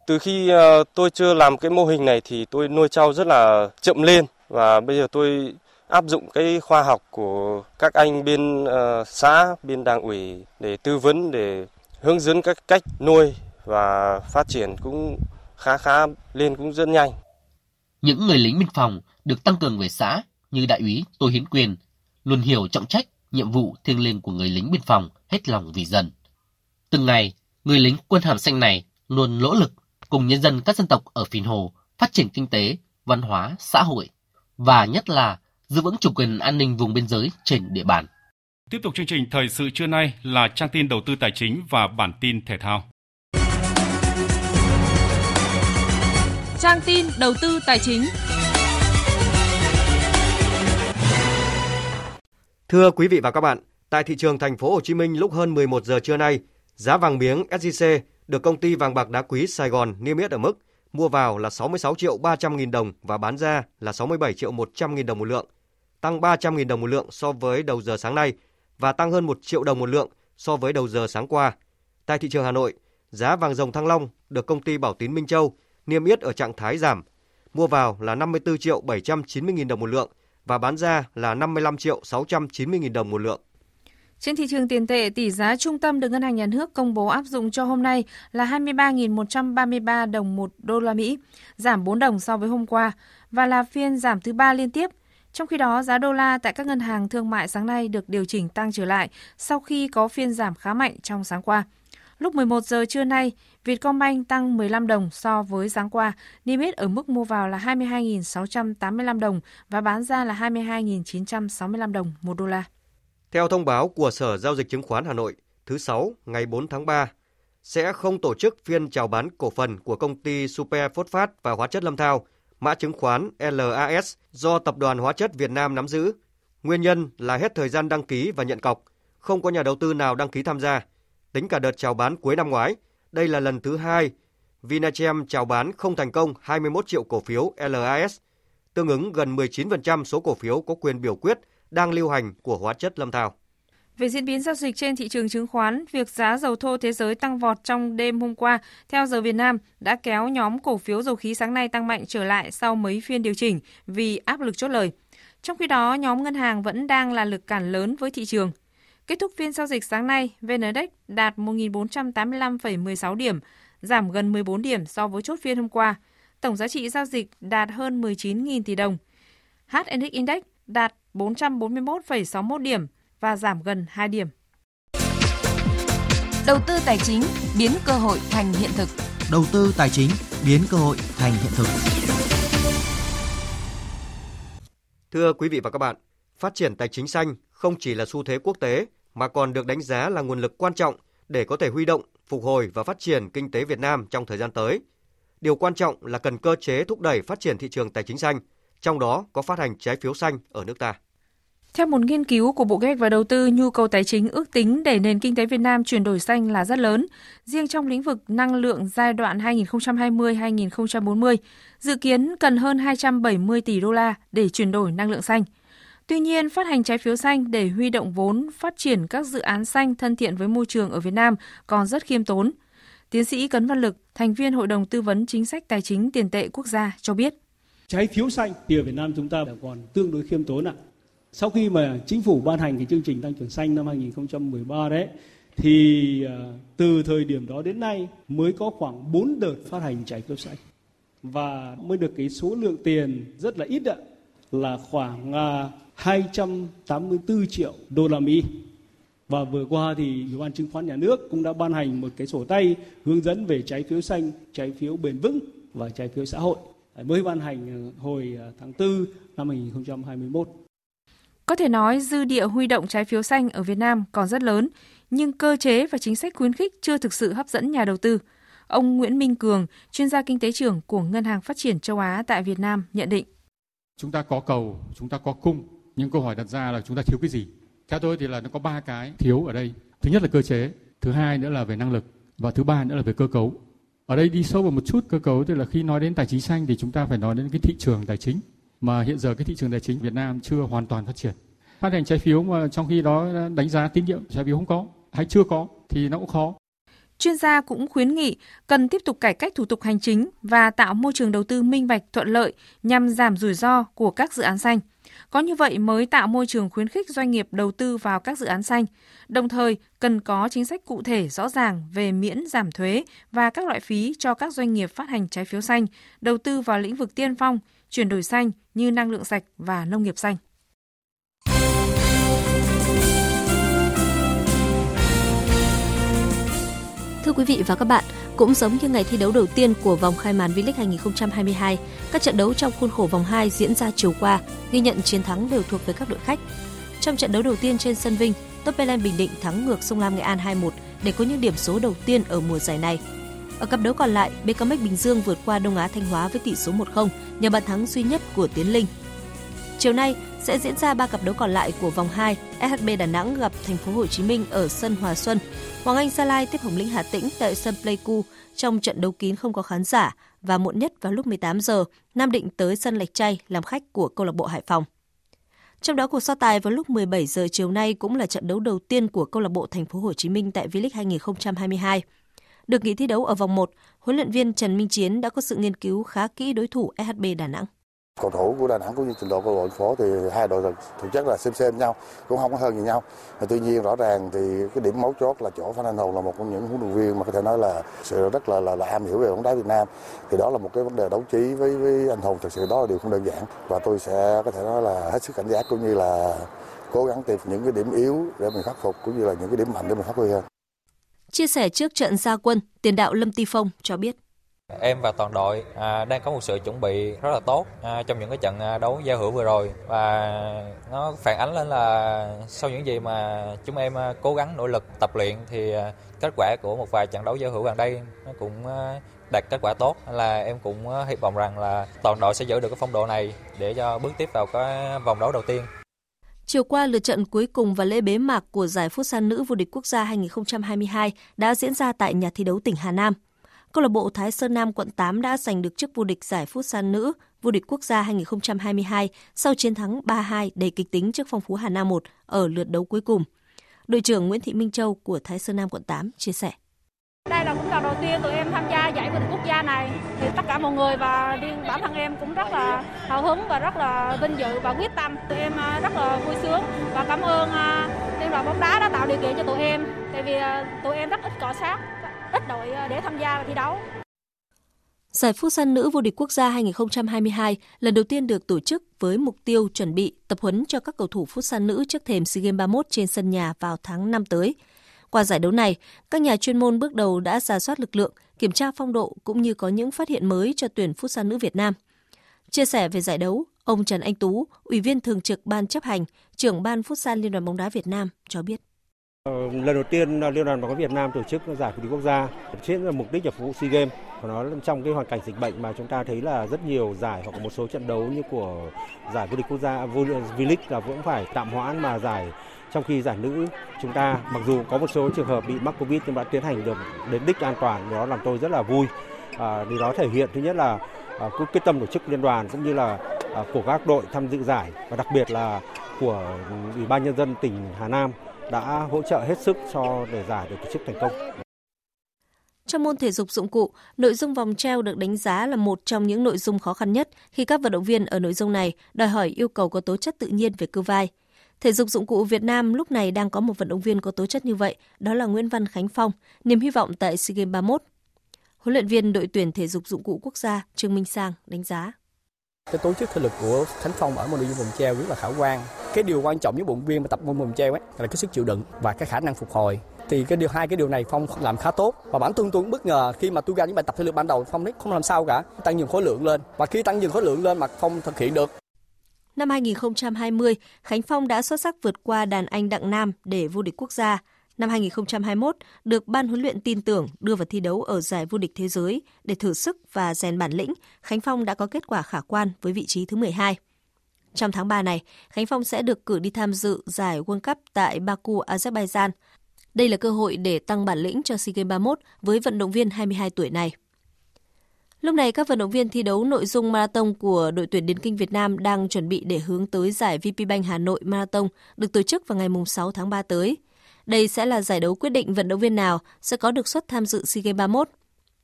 Từ khi ờ, tôi chưa làm cái mô hình này thì tôi nuôi trâu rất là chậm lên và bây giờ tôi áp dụng cái khoa học của các anh bên uh, xã, bên đảng ủy để tư vấn để hướng dẫn các cách nuôi và phát triển cũng khá khá lên cũng rất nhanh. Những người lính biên phòng được tăng cường về xã như đại úy Tô Hiến Quyền luôn hiểu trọng trách, nhiệm vụ thiêng liêng của người lính biên phòng hết lòng vì dân. Từng ngày, người lính quân hàm xanh này luôn nỗ lực cùng nhân dân các dân tộc ở Phìn Hồ phát triển kinh tế, văn hóa, xã hội và nhất là giữ vững chủ quyền an ninh vùng biên giới trên địa bàn. Tiếp tục chương trình thời sự trưa nay là trang tin đầu tư tài chính và bản tin thể thao. Trang tin đầu tư tài chính. Thưa quý vị và các bạn, tại thị trường thành phố Hồ Chí Minh lúc hơn 11 giờ trưa nay, giá vàng miếng SJC được công ty vàng bạc đá quý Sài Gòn niêm yết ở mức mua vào là 66 triệu 300 nghìn đồng và bán ra là 67 triệu 100 nghìn đồng một lượng, tăng 300 nghìn đồng một lượng so với đầu giờ sáng nay và tăng hơn 1 triệu đồng một lượng so với đầu giờ sáng qua. Tại thị trường Hà Nội, giá vàng dòng Thăng Long được công ty Bảo Tín Minh Châu niêm yết ở trạng thái giảm, mua vào là 54 triệu 790 nghìn đồng một lượng và bán ra là 55 triệu 690 nghìn đồng một lượng. Trên thị trường tiền tệ, tỷ giá trung tâm được Ngân hàng Nhà nước công bố áp dụng cho hôm nay là 23.133 đồng một đô la Mỹ, giảm 4 đồng so với hôm qua. và là phiên giảm thứ ba liên tiếp. Trong khi đó, giá đô la tại các ngân hàng thương mại sáng nay được điều chỉnh tăng trở lại sau khi có phiên giảm khá mạnh trong sáng qua. Lúc 11 giờ trưa nay, Vietcombank tăng 15 đồng so với sáng qua, niêm yết ở mức mua vào là 22.685 đồng và bán ra là 22.965 đồng một đô la. Theo thông báo của Sở Giao dịch Chứng khoán Hà Nội, thứ Sáu ngày 4 tháng 3, sẽ không tổ chức phiên chào bán cổ phần của công ty Super Phosphate và Hóa chất Lâm Thao, mã chứng khoán LAS do Tập đoàn Hóa chất Việt Nam nắm giữ. Nguyên nhân là hết thời gian đăng ký và nhận cọc, không có nhà đầu tư nào đăng ký tham gia. Tính cả đợt chào bán cuối năm ngoái, đây là lần thứ hai Vinachem chào bán không thành công 21 triệu cổ phiếu LAS, tương ứng gần 19% số cổ phiếu có quyền biểu quyết đang lưu hành của hóa chất Lâm Thao. Về diễn biến giao dịch trên thị trường chứng khoán, việc giá dầu thô thế giới tăng vọt trong đêm hôm qua theo giờ Việt Nam đã kéo nhóm cổ phiếu dầu khí sáng nay tăng mạnh trở lại sau mấy phiên điều chỉnh vì áp lực chốt lời. Trong khi đó, nhóm ngân hàng vẫn đang là lực cản lớn với thị trường. Kết thúc phiên giao dịch sáng nay, VN Index đạt 1.485,16 điểm, giảm gần 14 điểm so với chốt phiên hôm qua. Tổng giá trị giao dịch đạt hơn 19.000 tỷ đồng. HNX Index đạt 441,61 điểm và giảm gần 2 điểm. Đầu tư tài chính biến cơ hội thành hiện thực. Đầu tư tài chính biến cơ hội thành hiện thực. Thưa quý vị và các bạn, phát triển tài chính xanh không chỉ là xu thế quốc tế mà còn được đánh giá là nguồn lực quan trọng để có thể huy động, phục hồi và phát triển kinh tế Việt Nam trong thời gian tới. Điều quan trọng là cần cơ chế thúc đẩy phát triển thị trường tài chính xanh, trong đó có phát hành trái phiếu xanh ở nước ta. Theo một nghiên cứu của Bộ Kế hoạch và Đầu tư, nhu cầu tài chính ước tính để nền kinh tế Việt Nam chuyển đổi xanh là rất lớn. Riêng trong lĩnh vực năng lượng giai đoạn 2020-2040, dự kiến cần hơn 270 tỷ đô la để chuyển đổi năng lượng xanh. Tuy nhiên, phát hành trái phiếu xanh để huy động vốn phát triển các dự án xanh thân thiện với môi trường ở Việt Nam còn rất khiêm tốn. Tiến sĩ Cấn Văn Lực, thành viên Hội đồng Tư vấn Chính sách Tài chính Tiền tệ Quốc gia cho biết. Trái phiếu xanh thì ở Việt Nam chúng ta còn tương đối khiêm tốn ạ. Sau khi mà chính phủ ban hành cái chương trình tăng trưởng xanh năm 2013 đấy thì à, từ thời điểm đó đến nay mới có khoảng 4 đợt phát hành trái phiếu xanh và mới được cái số lượng tiền rất là ít ạ là khoảng à, 284 triệu đô la Mỹ. Và vừa qua thì Ủy ban chứng khoán nhà nước cũng đã ban hành một cái sổ tay hướng dẫn về trái phiếu xanh, trái phiếu bền vững và trái phiếu xã hội mới ban hành ờ, hồi tháng 4 năm 2021. Có thể nói dư địa huy động trái phiếu xanh ở Việt Nam còn rất lớn, nhưng cơ chế và chính sách khuyến khích chưa thực sự hấp dẫn nhà đầu tư. Ông Nguyễn Minh Cường, chuyên gia kinh tế trưởng của Ngân hàng Phát triển châu Á tại Việt Nam nhận định. Chúng ta có cầu, chúng ta có cung, nhưng câu hỏi đặt ra là chúng ta thiếu cái gì? Theo tôi thì là nó có ba cái thiếu ở đây. Thứ nhất là cơ chế, thứ hai nữa là về năng lực và thứ ba nữa là về cơ cấu. Ở đây đi sâu vào một chút cơ cấu tức là khi nói đến tài chính xanh thì chúng ta phải nói đến cái thị trường tài chính mà hiện giờ cái thị trường tài chính Việt Nam chưa hoàn toàn phát triển. Phát hành trái phiếu mà trong khi đó đánh giá tín nhiệm trái phiếu không có hay chưa có thì nó cũng khó. Chuyên gia cũng khuyến nghị cần tiếp tục cải cách thủ tục hành chính và tạo môi trường đầu tư minh bạch thuận lợi nhằm giảm rủi ro của các dự án xanh. Có như vậy mới tạo môi trường khuyến khích doanh nghiệp đầu tư vào các dự án xanh. Đồng thời, cần có chính sách cụ thể rõ ràng về miễn giảm thuế và các loại phí cho các doanh nghiệp phát hành trái phiếu xanh, đầu tư vào lĩnh vực tiên phong, chuyển đổi xanh như năng lượng sạch và nông nghiệp xanh. Thưa quý vị và các bạn, cũng giống như ngày thi đấu đầu tiên của vòng khai màn V-League 2022, các trận đấu trong khuôn khổ vòng 2 diễn ra chiều qua, ghi nhận chiến thắng đều thuộc về các đội khách. Trong trận đấu đầu tiên trên sân Vinh, Topelen Bình Định thắng ngược Sông Lam Nghệ An 2-1 để có những điểm số đầu tiên ở mùa giải này. Ở cặp đấu còn lại, BKMX Bình Dương vượt qua Đông Á Thanh Hóa với tỷ số 1-0 nhờ bàn thắng duy nhất của Tiến Linh. Chiều nay sẽ diễn ra ba cặp đấu còn lại của vòng 2. SHB Đà Nẵng gặp Thành phố Hồ Chí Minh ở sân Hòa Xuân. Hoàng Anh Gia Lai tiếp Hồng Lĩnh Hà Tĩnh tại sân Pleiku trong trận đấu kín không có khán giả và muộn nhất vào lúc 18 giờ, Nam Định tới sân Lạch Tray làm khách của câu lạc bộ Hải Phòng. Trong đó cuộc so tài vào lúc 17 giờ chiều nay cũng là trận đấu đầu tiên của câu lạc bộ Thành phố Hồ Chí Minh tại V-League 2022. Được nghỉ thi đấu ở vòng 1, huấn luyện viên Trần Minh Chiến đã có sự nghiên cứu khá kỹ đối thủ SHB Đà Nẵng cầu thủ của Đà Nẵng cũng như trình độ của đội phố thì hai đội thực chất là xem xem nhau cũng không có hơn gì nhau mà tuy nhiên rõ ràng thì cái điểm mấu chốt là chỗ Phan Anh Hùng là một trong những huấn luyện viên mà có thể nói là sự rất là là, là am hiểu về bóng đá Việt Nam thì đó là một cái vấn đề đấu trí với với anh Hùng thực sự đó là điều không đơn giản và tôi sẽ có thể nói là hết sức cảnh giác cũng như là cố gắng tìm những cái điểm yếu để mình khắc phục cũng như là những cái điểm mạnh để mình phát huy hơn. Chia sẻ trước trận gia quân, tiền đạo Lâm Ti Phong cho biết. Em và toàn đội à, đang có một sự chuẩn bị rất là tốt à, trong những cái trận à, đấu giao hữu vừa rồi và nó phản ánh lên là sau những gì mà chúng em à, cố gắng nỗ lực tập luyện thì à, kết quả của một vài trận đấu giao hữu gần đây nó cũng đạt kết quả tốt là em cũng hy vọng rằng là toàn đội sẽ giữ được cái phong độ này để cho bước tiếp vào cái vòng đấu đầu tiên. Chiều qua, lượt trận cuối cùng và lễ bế mạc của giải Phút San nữ vô địch quốc gia 2022 đã diễn ra tại nhà thi đấu tỉnh Hà Nam. Câu lạc bộ Thái Sơn Nam quận 8 đã giành được chức vô địch giải Futsal nữ vô địch quốc gia 2022 sau chiến thắng 3-2 đầy kịch tính trước Phong Phú Hà Nam 1 ở lượt đấu cuối cùng. Đội trưởng Nguyễn Thị Minh Châu của Thái Sơn Nam quận 8 chia sẻ. Đây là cũng lần đầu tiên tụi em tham gia giải vô địch quốc gia này. Thì tất cả mọi người và riêng bản thân em cũng rất là hào hứng và rất là vinh dự và quyết tâm. Tụi em à, rất là vui sướng và cảm ơn à, Liên đoàn bóng đá đã tạo điều kiện cho tụi em. Tại vì à, tụi em rất ít cọ sát, ít đội ờ, để tham gia thi đấu. Giải Futsal nữ vô địch quốc gia 2022 lần đầu tiên được tổ chức với mục tiêu chuẩn bị tập huấn cho các cầu thủ Futsal nữ trước thềm SEA Games 31 trên sân nhà vào tháng 5 tới. Qua giải đấu này, các nhà chuyên môn bước đầu đã giả soát lực lượng, kiểm tra phong độ cũng như có những phát hiện mới cho tuyển Futsal nữ Việt Nam. Chia sẻ về giải đấu, ông Trần Anh Tú, Ủy viên Thường trực Ban chấp hành, trưởng Ban Futsal Liên đoàn bóng đá Việt Nam cho biết. Ờ, lần đầu tiên Liên đoàn bóng đá Việt Nam tổ chức giải vô địch quốc gia. Trên mục đích là phục vụ SEA Games. Và nó trong cái hoàn cảnh dịch bệnh mà chúng ta thấy là rất nhiều giải hoặc một số trận đấu như của giải vô địch quốc gia V-League là vẫn phải tạm hoãn mà giải. Trong khi giải nữ chúng ta mặc dù có một số trường hợp bị mắc covid nhưng đã tiến hành được đến đích an toàn đó làm tôi rất là vui. À, điều đó thể hiện thứ nhất là à, quyết tâm tổ chức liên đoàn cũng như là à, của các đội tham dự giải và đặc biệt là của ủy ban nhân dân tỉnh Hà Nam đã hỗ trợ hết sức cho để giải được tổ chức thành công. Trong môn thể dục dụng cụ, nội dung vòng treo được đánh giá là một trong những nội dung khó khăn nhất khi các vận động viên ở nội dung này đòi hỏi yêu cầu có tố chất tự nhiên về cơ vai. Thể dục dụng cụ Việt Nam lúc này đang có một vận động viên có tố chất như vậy, đó là Nguyễn Văn Khánh Phong, niềm hy vọng tại SEA Games 31. Huấn luyện viên đội tuyển thể dục dụng cụ quốc gia Trương Minh Sang đánh giá. Cái tố chất thể lực của Khánh Phong ở môn nội dung treo rất là khả quan. Cái điều quan trọng với vận viên mà tập môn vùng treo ấy là cái sức chịu đựng và cái khả năng phục hồi thì cái điều hai cái điều này phong làm khá tốt và bản thân tôi cũng bất ngờ khi mà tôi ra những bài tập thể lực ban đầu phong đấy không làm sao cả tăng dần khối lượng lên và khi tăng dần khối lượng lên mà phong thực hiện được Năm 2020, Khánh Phong đã xuất sắc vượt qua đàn anh Đặng Nam để vô địch quốc gia. Năm 2021, được ban huấn luyện tin tưởng đưa vào thi đấu ở giải vô địch thế giới để thử sức và rèn bản lĩnh, Khánh Phong đã có kết quả khả quan với vị trí thứ 12. Trong tháng 3 này, Khánh Phong sẽ được cử đi tham dự giải World Cup tại Baku, Azerbaijan. Đây là cơ hội để tăng bản lĩnh cho SEA Games 31 với vận động viên 22 tuổi này. Lúc này, các vận động viên thi đấu nội dung marathon của đội tuyển điền kinh Việt Nam đang chuẩn bị để hướng tới giải VPBank Hà Nội Marathon được tổ chức vào ngày 6 tháng 3 tới. Đây sẽ là giải đấu quyết định vận động viên nào sẽ có được suất tham dự SEA Games 31.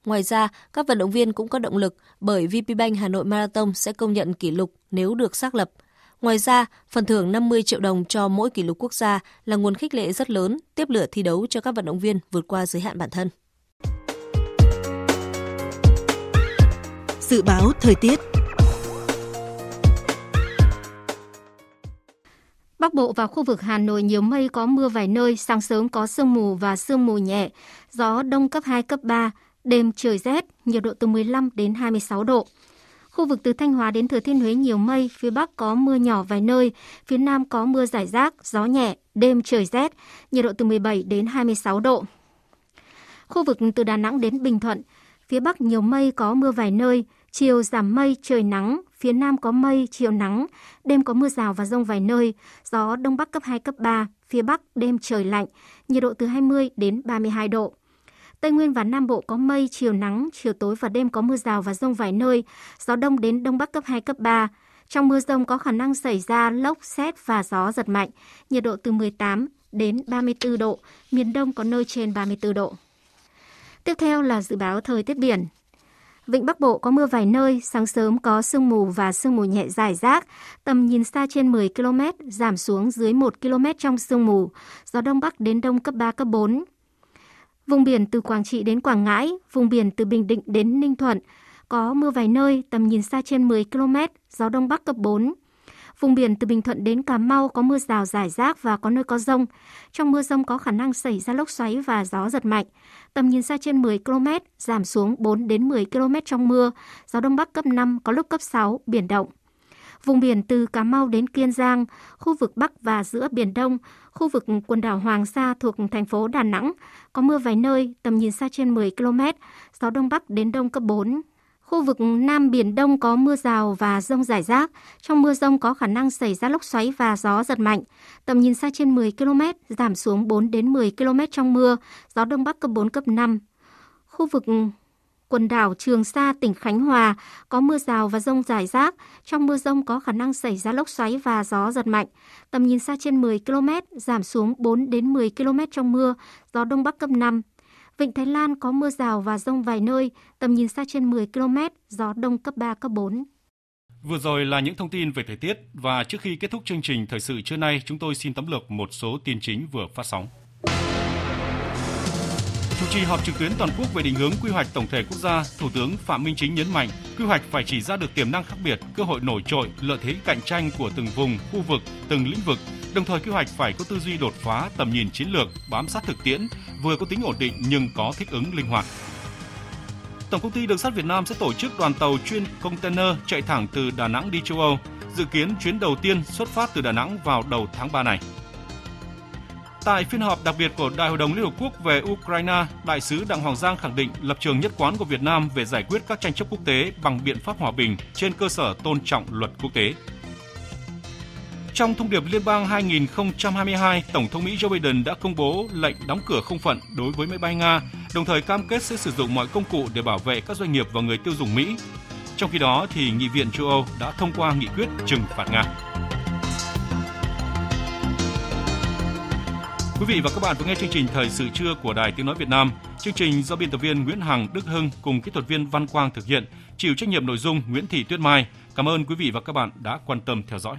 Ngoài ra, các vận động viên cũng có động lực bởi VPBank Hà Nội Marathon sẽ công nhận kỷ lục nếu được xác lập. Ngoài ra, phần thưởng 50 triệu đồng cho mỗi kỷ lục quốc gia là nguồn khích lệ rất lớn tiếp lửa thi đấu cho các vận động viên vượt qua giới hạn bản thân. Dự báo thời tiết Bắc Bộ và khu vực Hà Nội nhiều mây có mưa vài nơi, sáng sớm có sương mù và sương mù nhẹ, gió đông cấp 2, cấp 3, đêm trời rét, nhiệt độ từ 15 đến 26 độ. Khu vực từ Thanh Hóa đến Thừa Thiên Huế nhiều mây, phía Bắc có mưa nhỏ vài nơi, phía Nam có mưa rải rác, gió nhẹ, đêm trời rét, nhiệt độ từ 17 đến 26 độ. Khu vực từ Đà Nẵng đến Bình Thuận, phía Bắc nhiều mây có mưa vài nơi, chiều giảm mây trời nắng, phía Nam có mây, chiều nắng, đêm có mưa rào và rông vài nơi, gió Đông Bắc cấp 2, cấp 3, phía Bắc đêm trời lạnh, nhiệt độ từ 20 đến 32 độ. Tây Nguyên và Nam Bộ có mây, chiều nắng, chiều tối và đêm có mưa rào và rông vài nơi, gió đông đến đông bắc cấp 2, cấp 3. Trong mưa rông có khả năng xảy ra lốc, xét và gió giật mạnh, nhiệt độ từ 18 đến 34 độ, miền Đông có nơi trên 34 độ. Tiếp theo là dự báo thời tiết biển. Vịnh Bắc Bộ có mưa vài nơi, sáng sớm có sương mù và sương mù nhẹ dài rác, tầm nhìn xa trên 10 km, giảm xuống dưới 1 km trong sương mù, gió Đông Bắc đến Đông cấp 3, cấp 4. Vùng biển từ Quảng Trị đến Quảng Ngãi, vùng biển từ Bình Định đến Ninh Thuận, có mưa vài nơi, tầm nhìn xa trên 10 km, gió Đông Bắc cấp 4. Vùng biển từ Bình Thuận đến Cà Mau có mưa rào rải rác và có nơi có rông. Trong mưa rông có khả năng xảy ra lốc xoáy và gió giật mạnh. Tầm nhìn xa trên 10 km, giảm xuống 4 đến 10 km trong mưa. Gió Đông Bắc cấp 5, có lúc cấp 6, biển động. Vùng biển từ Cà Mau đến Kiên Giang, khu vực Bắc và giữa Biển Đông, khu vực quần đảo Hoàng Sa thuộc thành phố Đà Nẵng, có mưa vài nơi, tầm nhìn xa trên 10 km, gió Đông Bắc đến Đông cấp 4, Khu vực Nam Biển Đông có mưa rào và rông rải rác. Trong mưa rông có khả năng xảy ra lốc xoáy và gió giật mạnh. Tầm nhìn xa trên 10 km, giảm xuống 4 đến 10 km trong mưa, gió Đông Bắc cấp 4, cấp 5. Khu vực quần đảo Trường Sa, tỉnh Khánh Hòa có mưa rào và rông rải rác. Trong mưa rông có khả năng xảy ra lốc xoáy và gió giật mạnh. Tầm nhìn xa trên 10 km, giảm xuống 4 đến 10 km trong mưa, gió Đông Bắc cấp 5. Vịnh Thái Lan có mưa rào và rông vài nơi, tầm nhìn xa trên 10 km, gió đông cấp 3, cấp 4. Vừa rồi là những thông tin về thời tiết và trước khi kết thúc chương trình thời sự trưa nay, chúng tôi xin tóm lược một số tin chính vừa phát sóng. Chủ trì họp trực tuyến toàn quốc về định hướng quy hoạch tổng thể quốc gia, Thủ tướng Phạm Minh Chính nhấn mạnh, quy hoạch phải chỉ ra được tiềm năng khác biệt, cơ hội nổi trội, lợi thế cạnh tranh của từng vùng, khu vực, từng lĩnh vực, Đồng thời quy hoạch phải có tư duy đột phá, tầm nhìn chiến lược, bám sát thực tiễn, vừa có tính ổn định nhưng có thích ứng linh hoạt. Tổng công ty Đường sắt Việt Nam sẽ tổ chức đoàn tàu chuyên container chạy thẳng từ Đà Nẵng đi châu Âu. Dự kiến chuyến đầu tiên xuất phát từ Đà Nẵng vào đầu tháng 3 này. Tại phiên họp đặc biệt của Đại hội đồng Liên Hợp Quốc về Ukraine, Đại sứ Đặng Hoàng Giang khẳng định lập trường nhất quán của Việt Nam về giải quyết các tranh chấp quốc tế bằng biện pháp hòa bình trên cơ sở tôn trọng luật quốc tế. Trong thông điệp liên bang 2022, Tổng thống Mỹ Joe Biden đã công bố lệnh đóng cửa không phận đối với máy bay Nga, đồng thời cam kết sẽ sử dụng mọi công cụ để bảo vệ các doanh nghiệp và người tiêu dùng Mỹ. Trong khi đó, thì Nghị viện châu Âu đã thông qua nghị quyết trừng phạt Nga. Quý vị và các bạn vừa nghe chương trình Thời sự trưa của Đài Tiếng Nói Việt Nam. Chương trình do biên tập viên Nguyễn Hằng, Đức Hưng cùng kỹ thuật viên Văn Quang thực hiện, chịu trách nhiệm nội dung Nguyễn Thị Tuyết Mai. Cảm ơn quý vị và các bạn đã quan tâm theo dõi.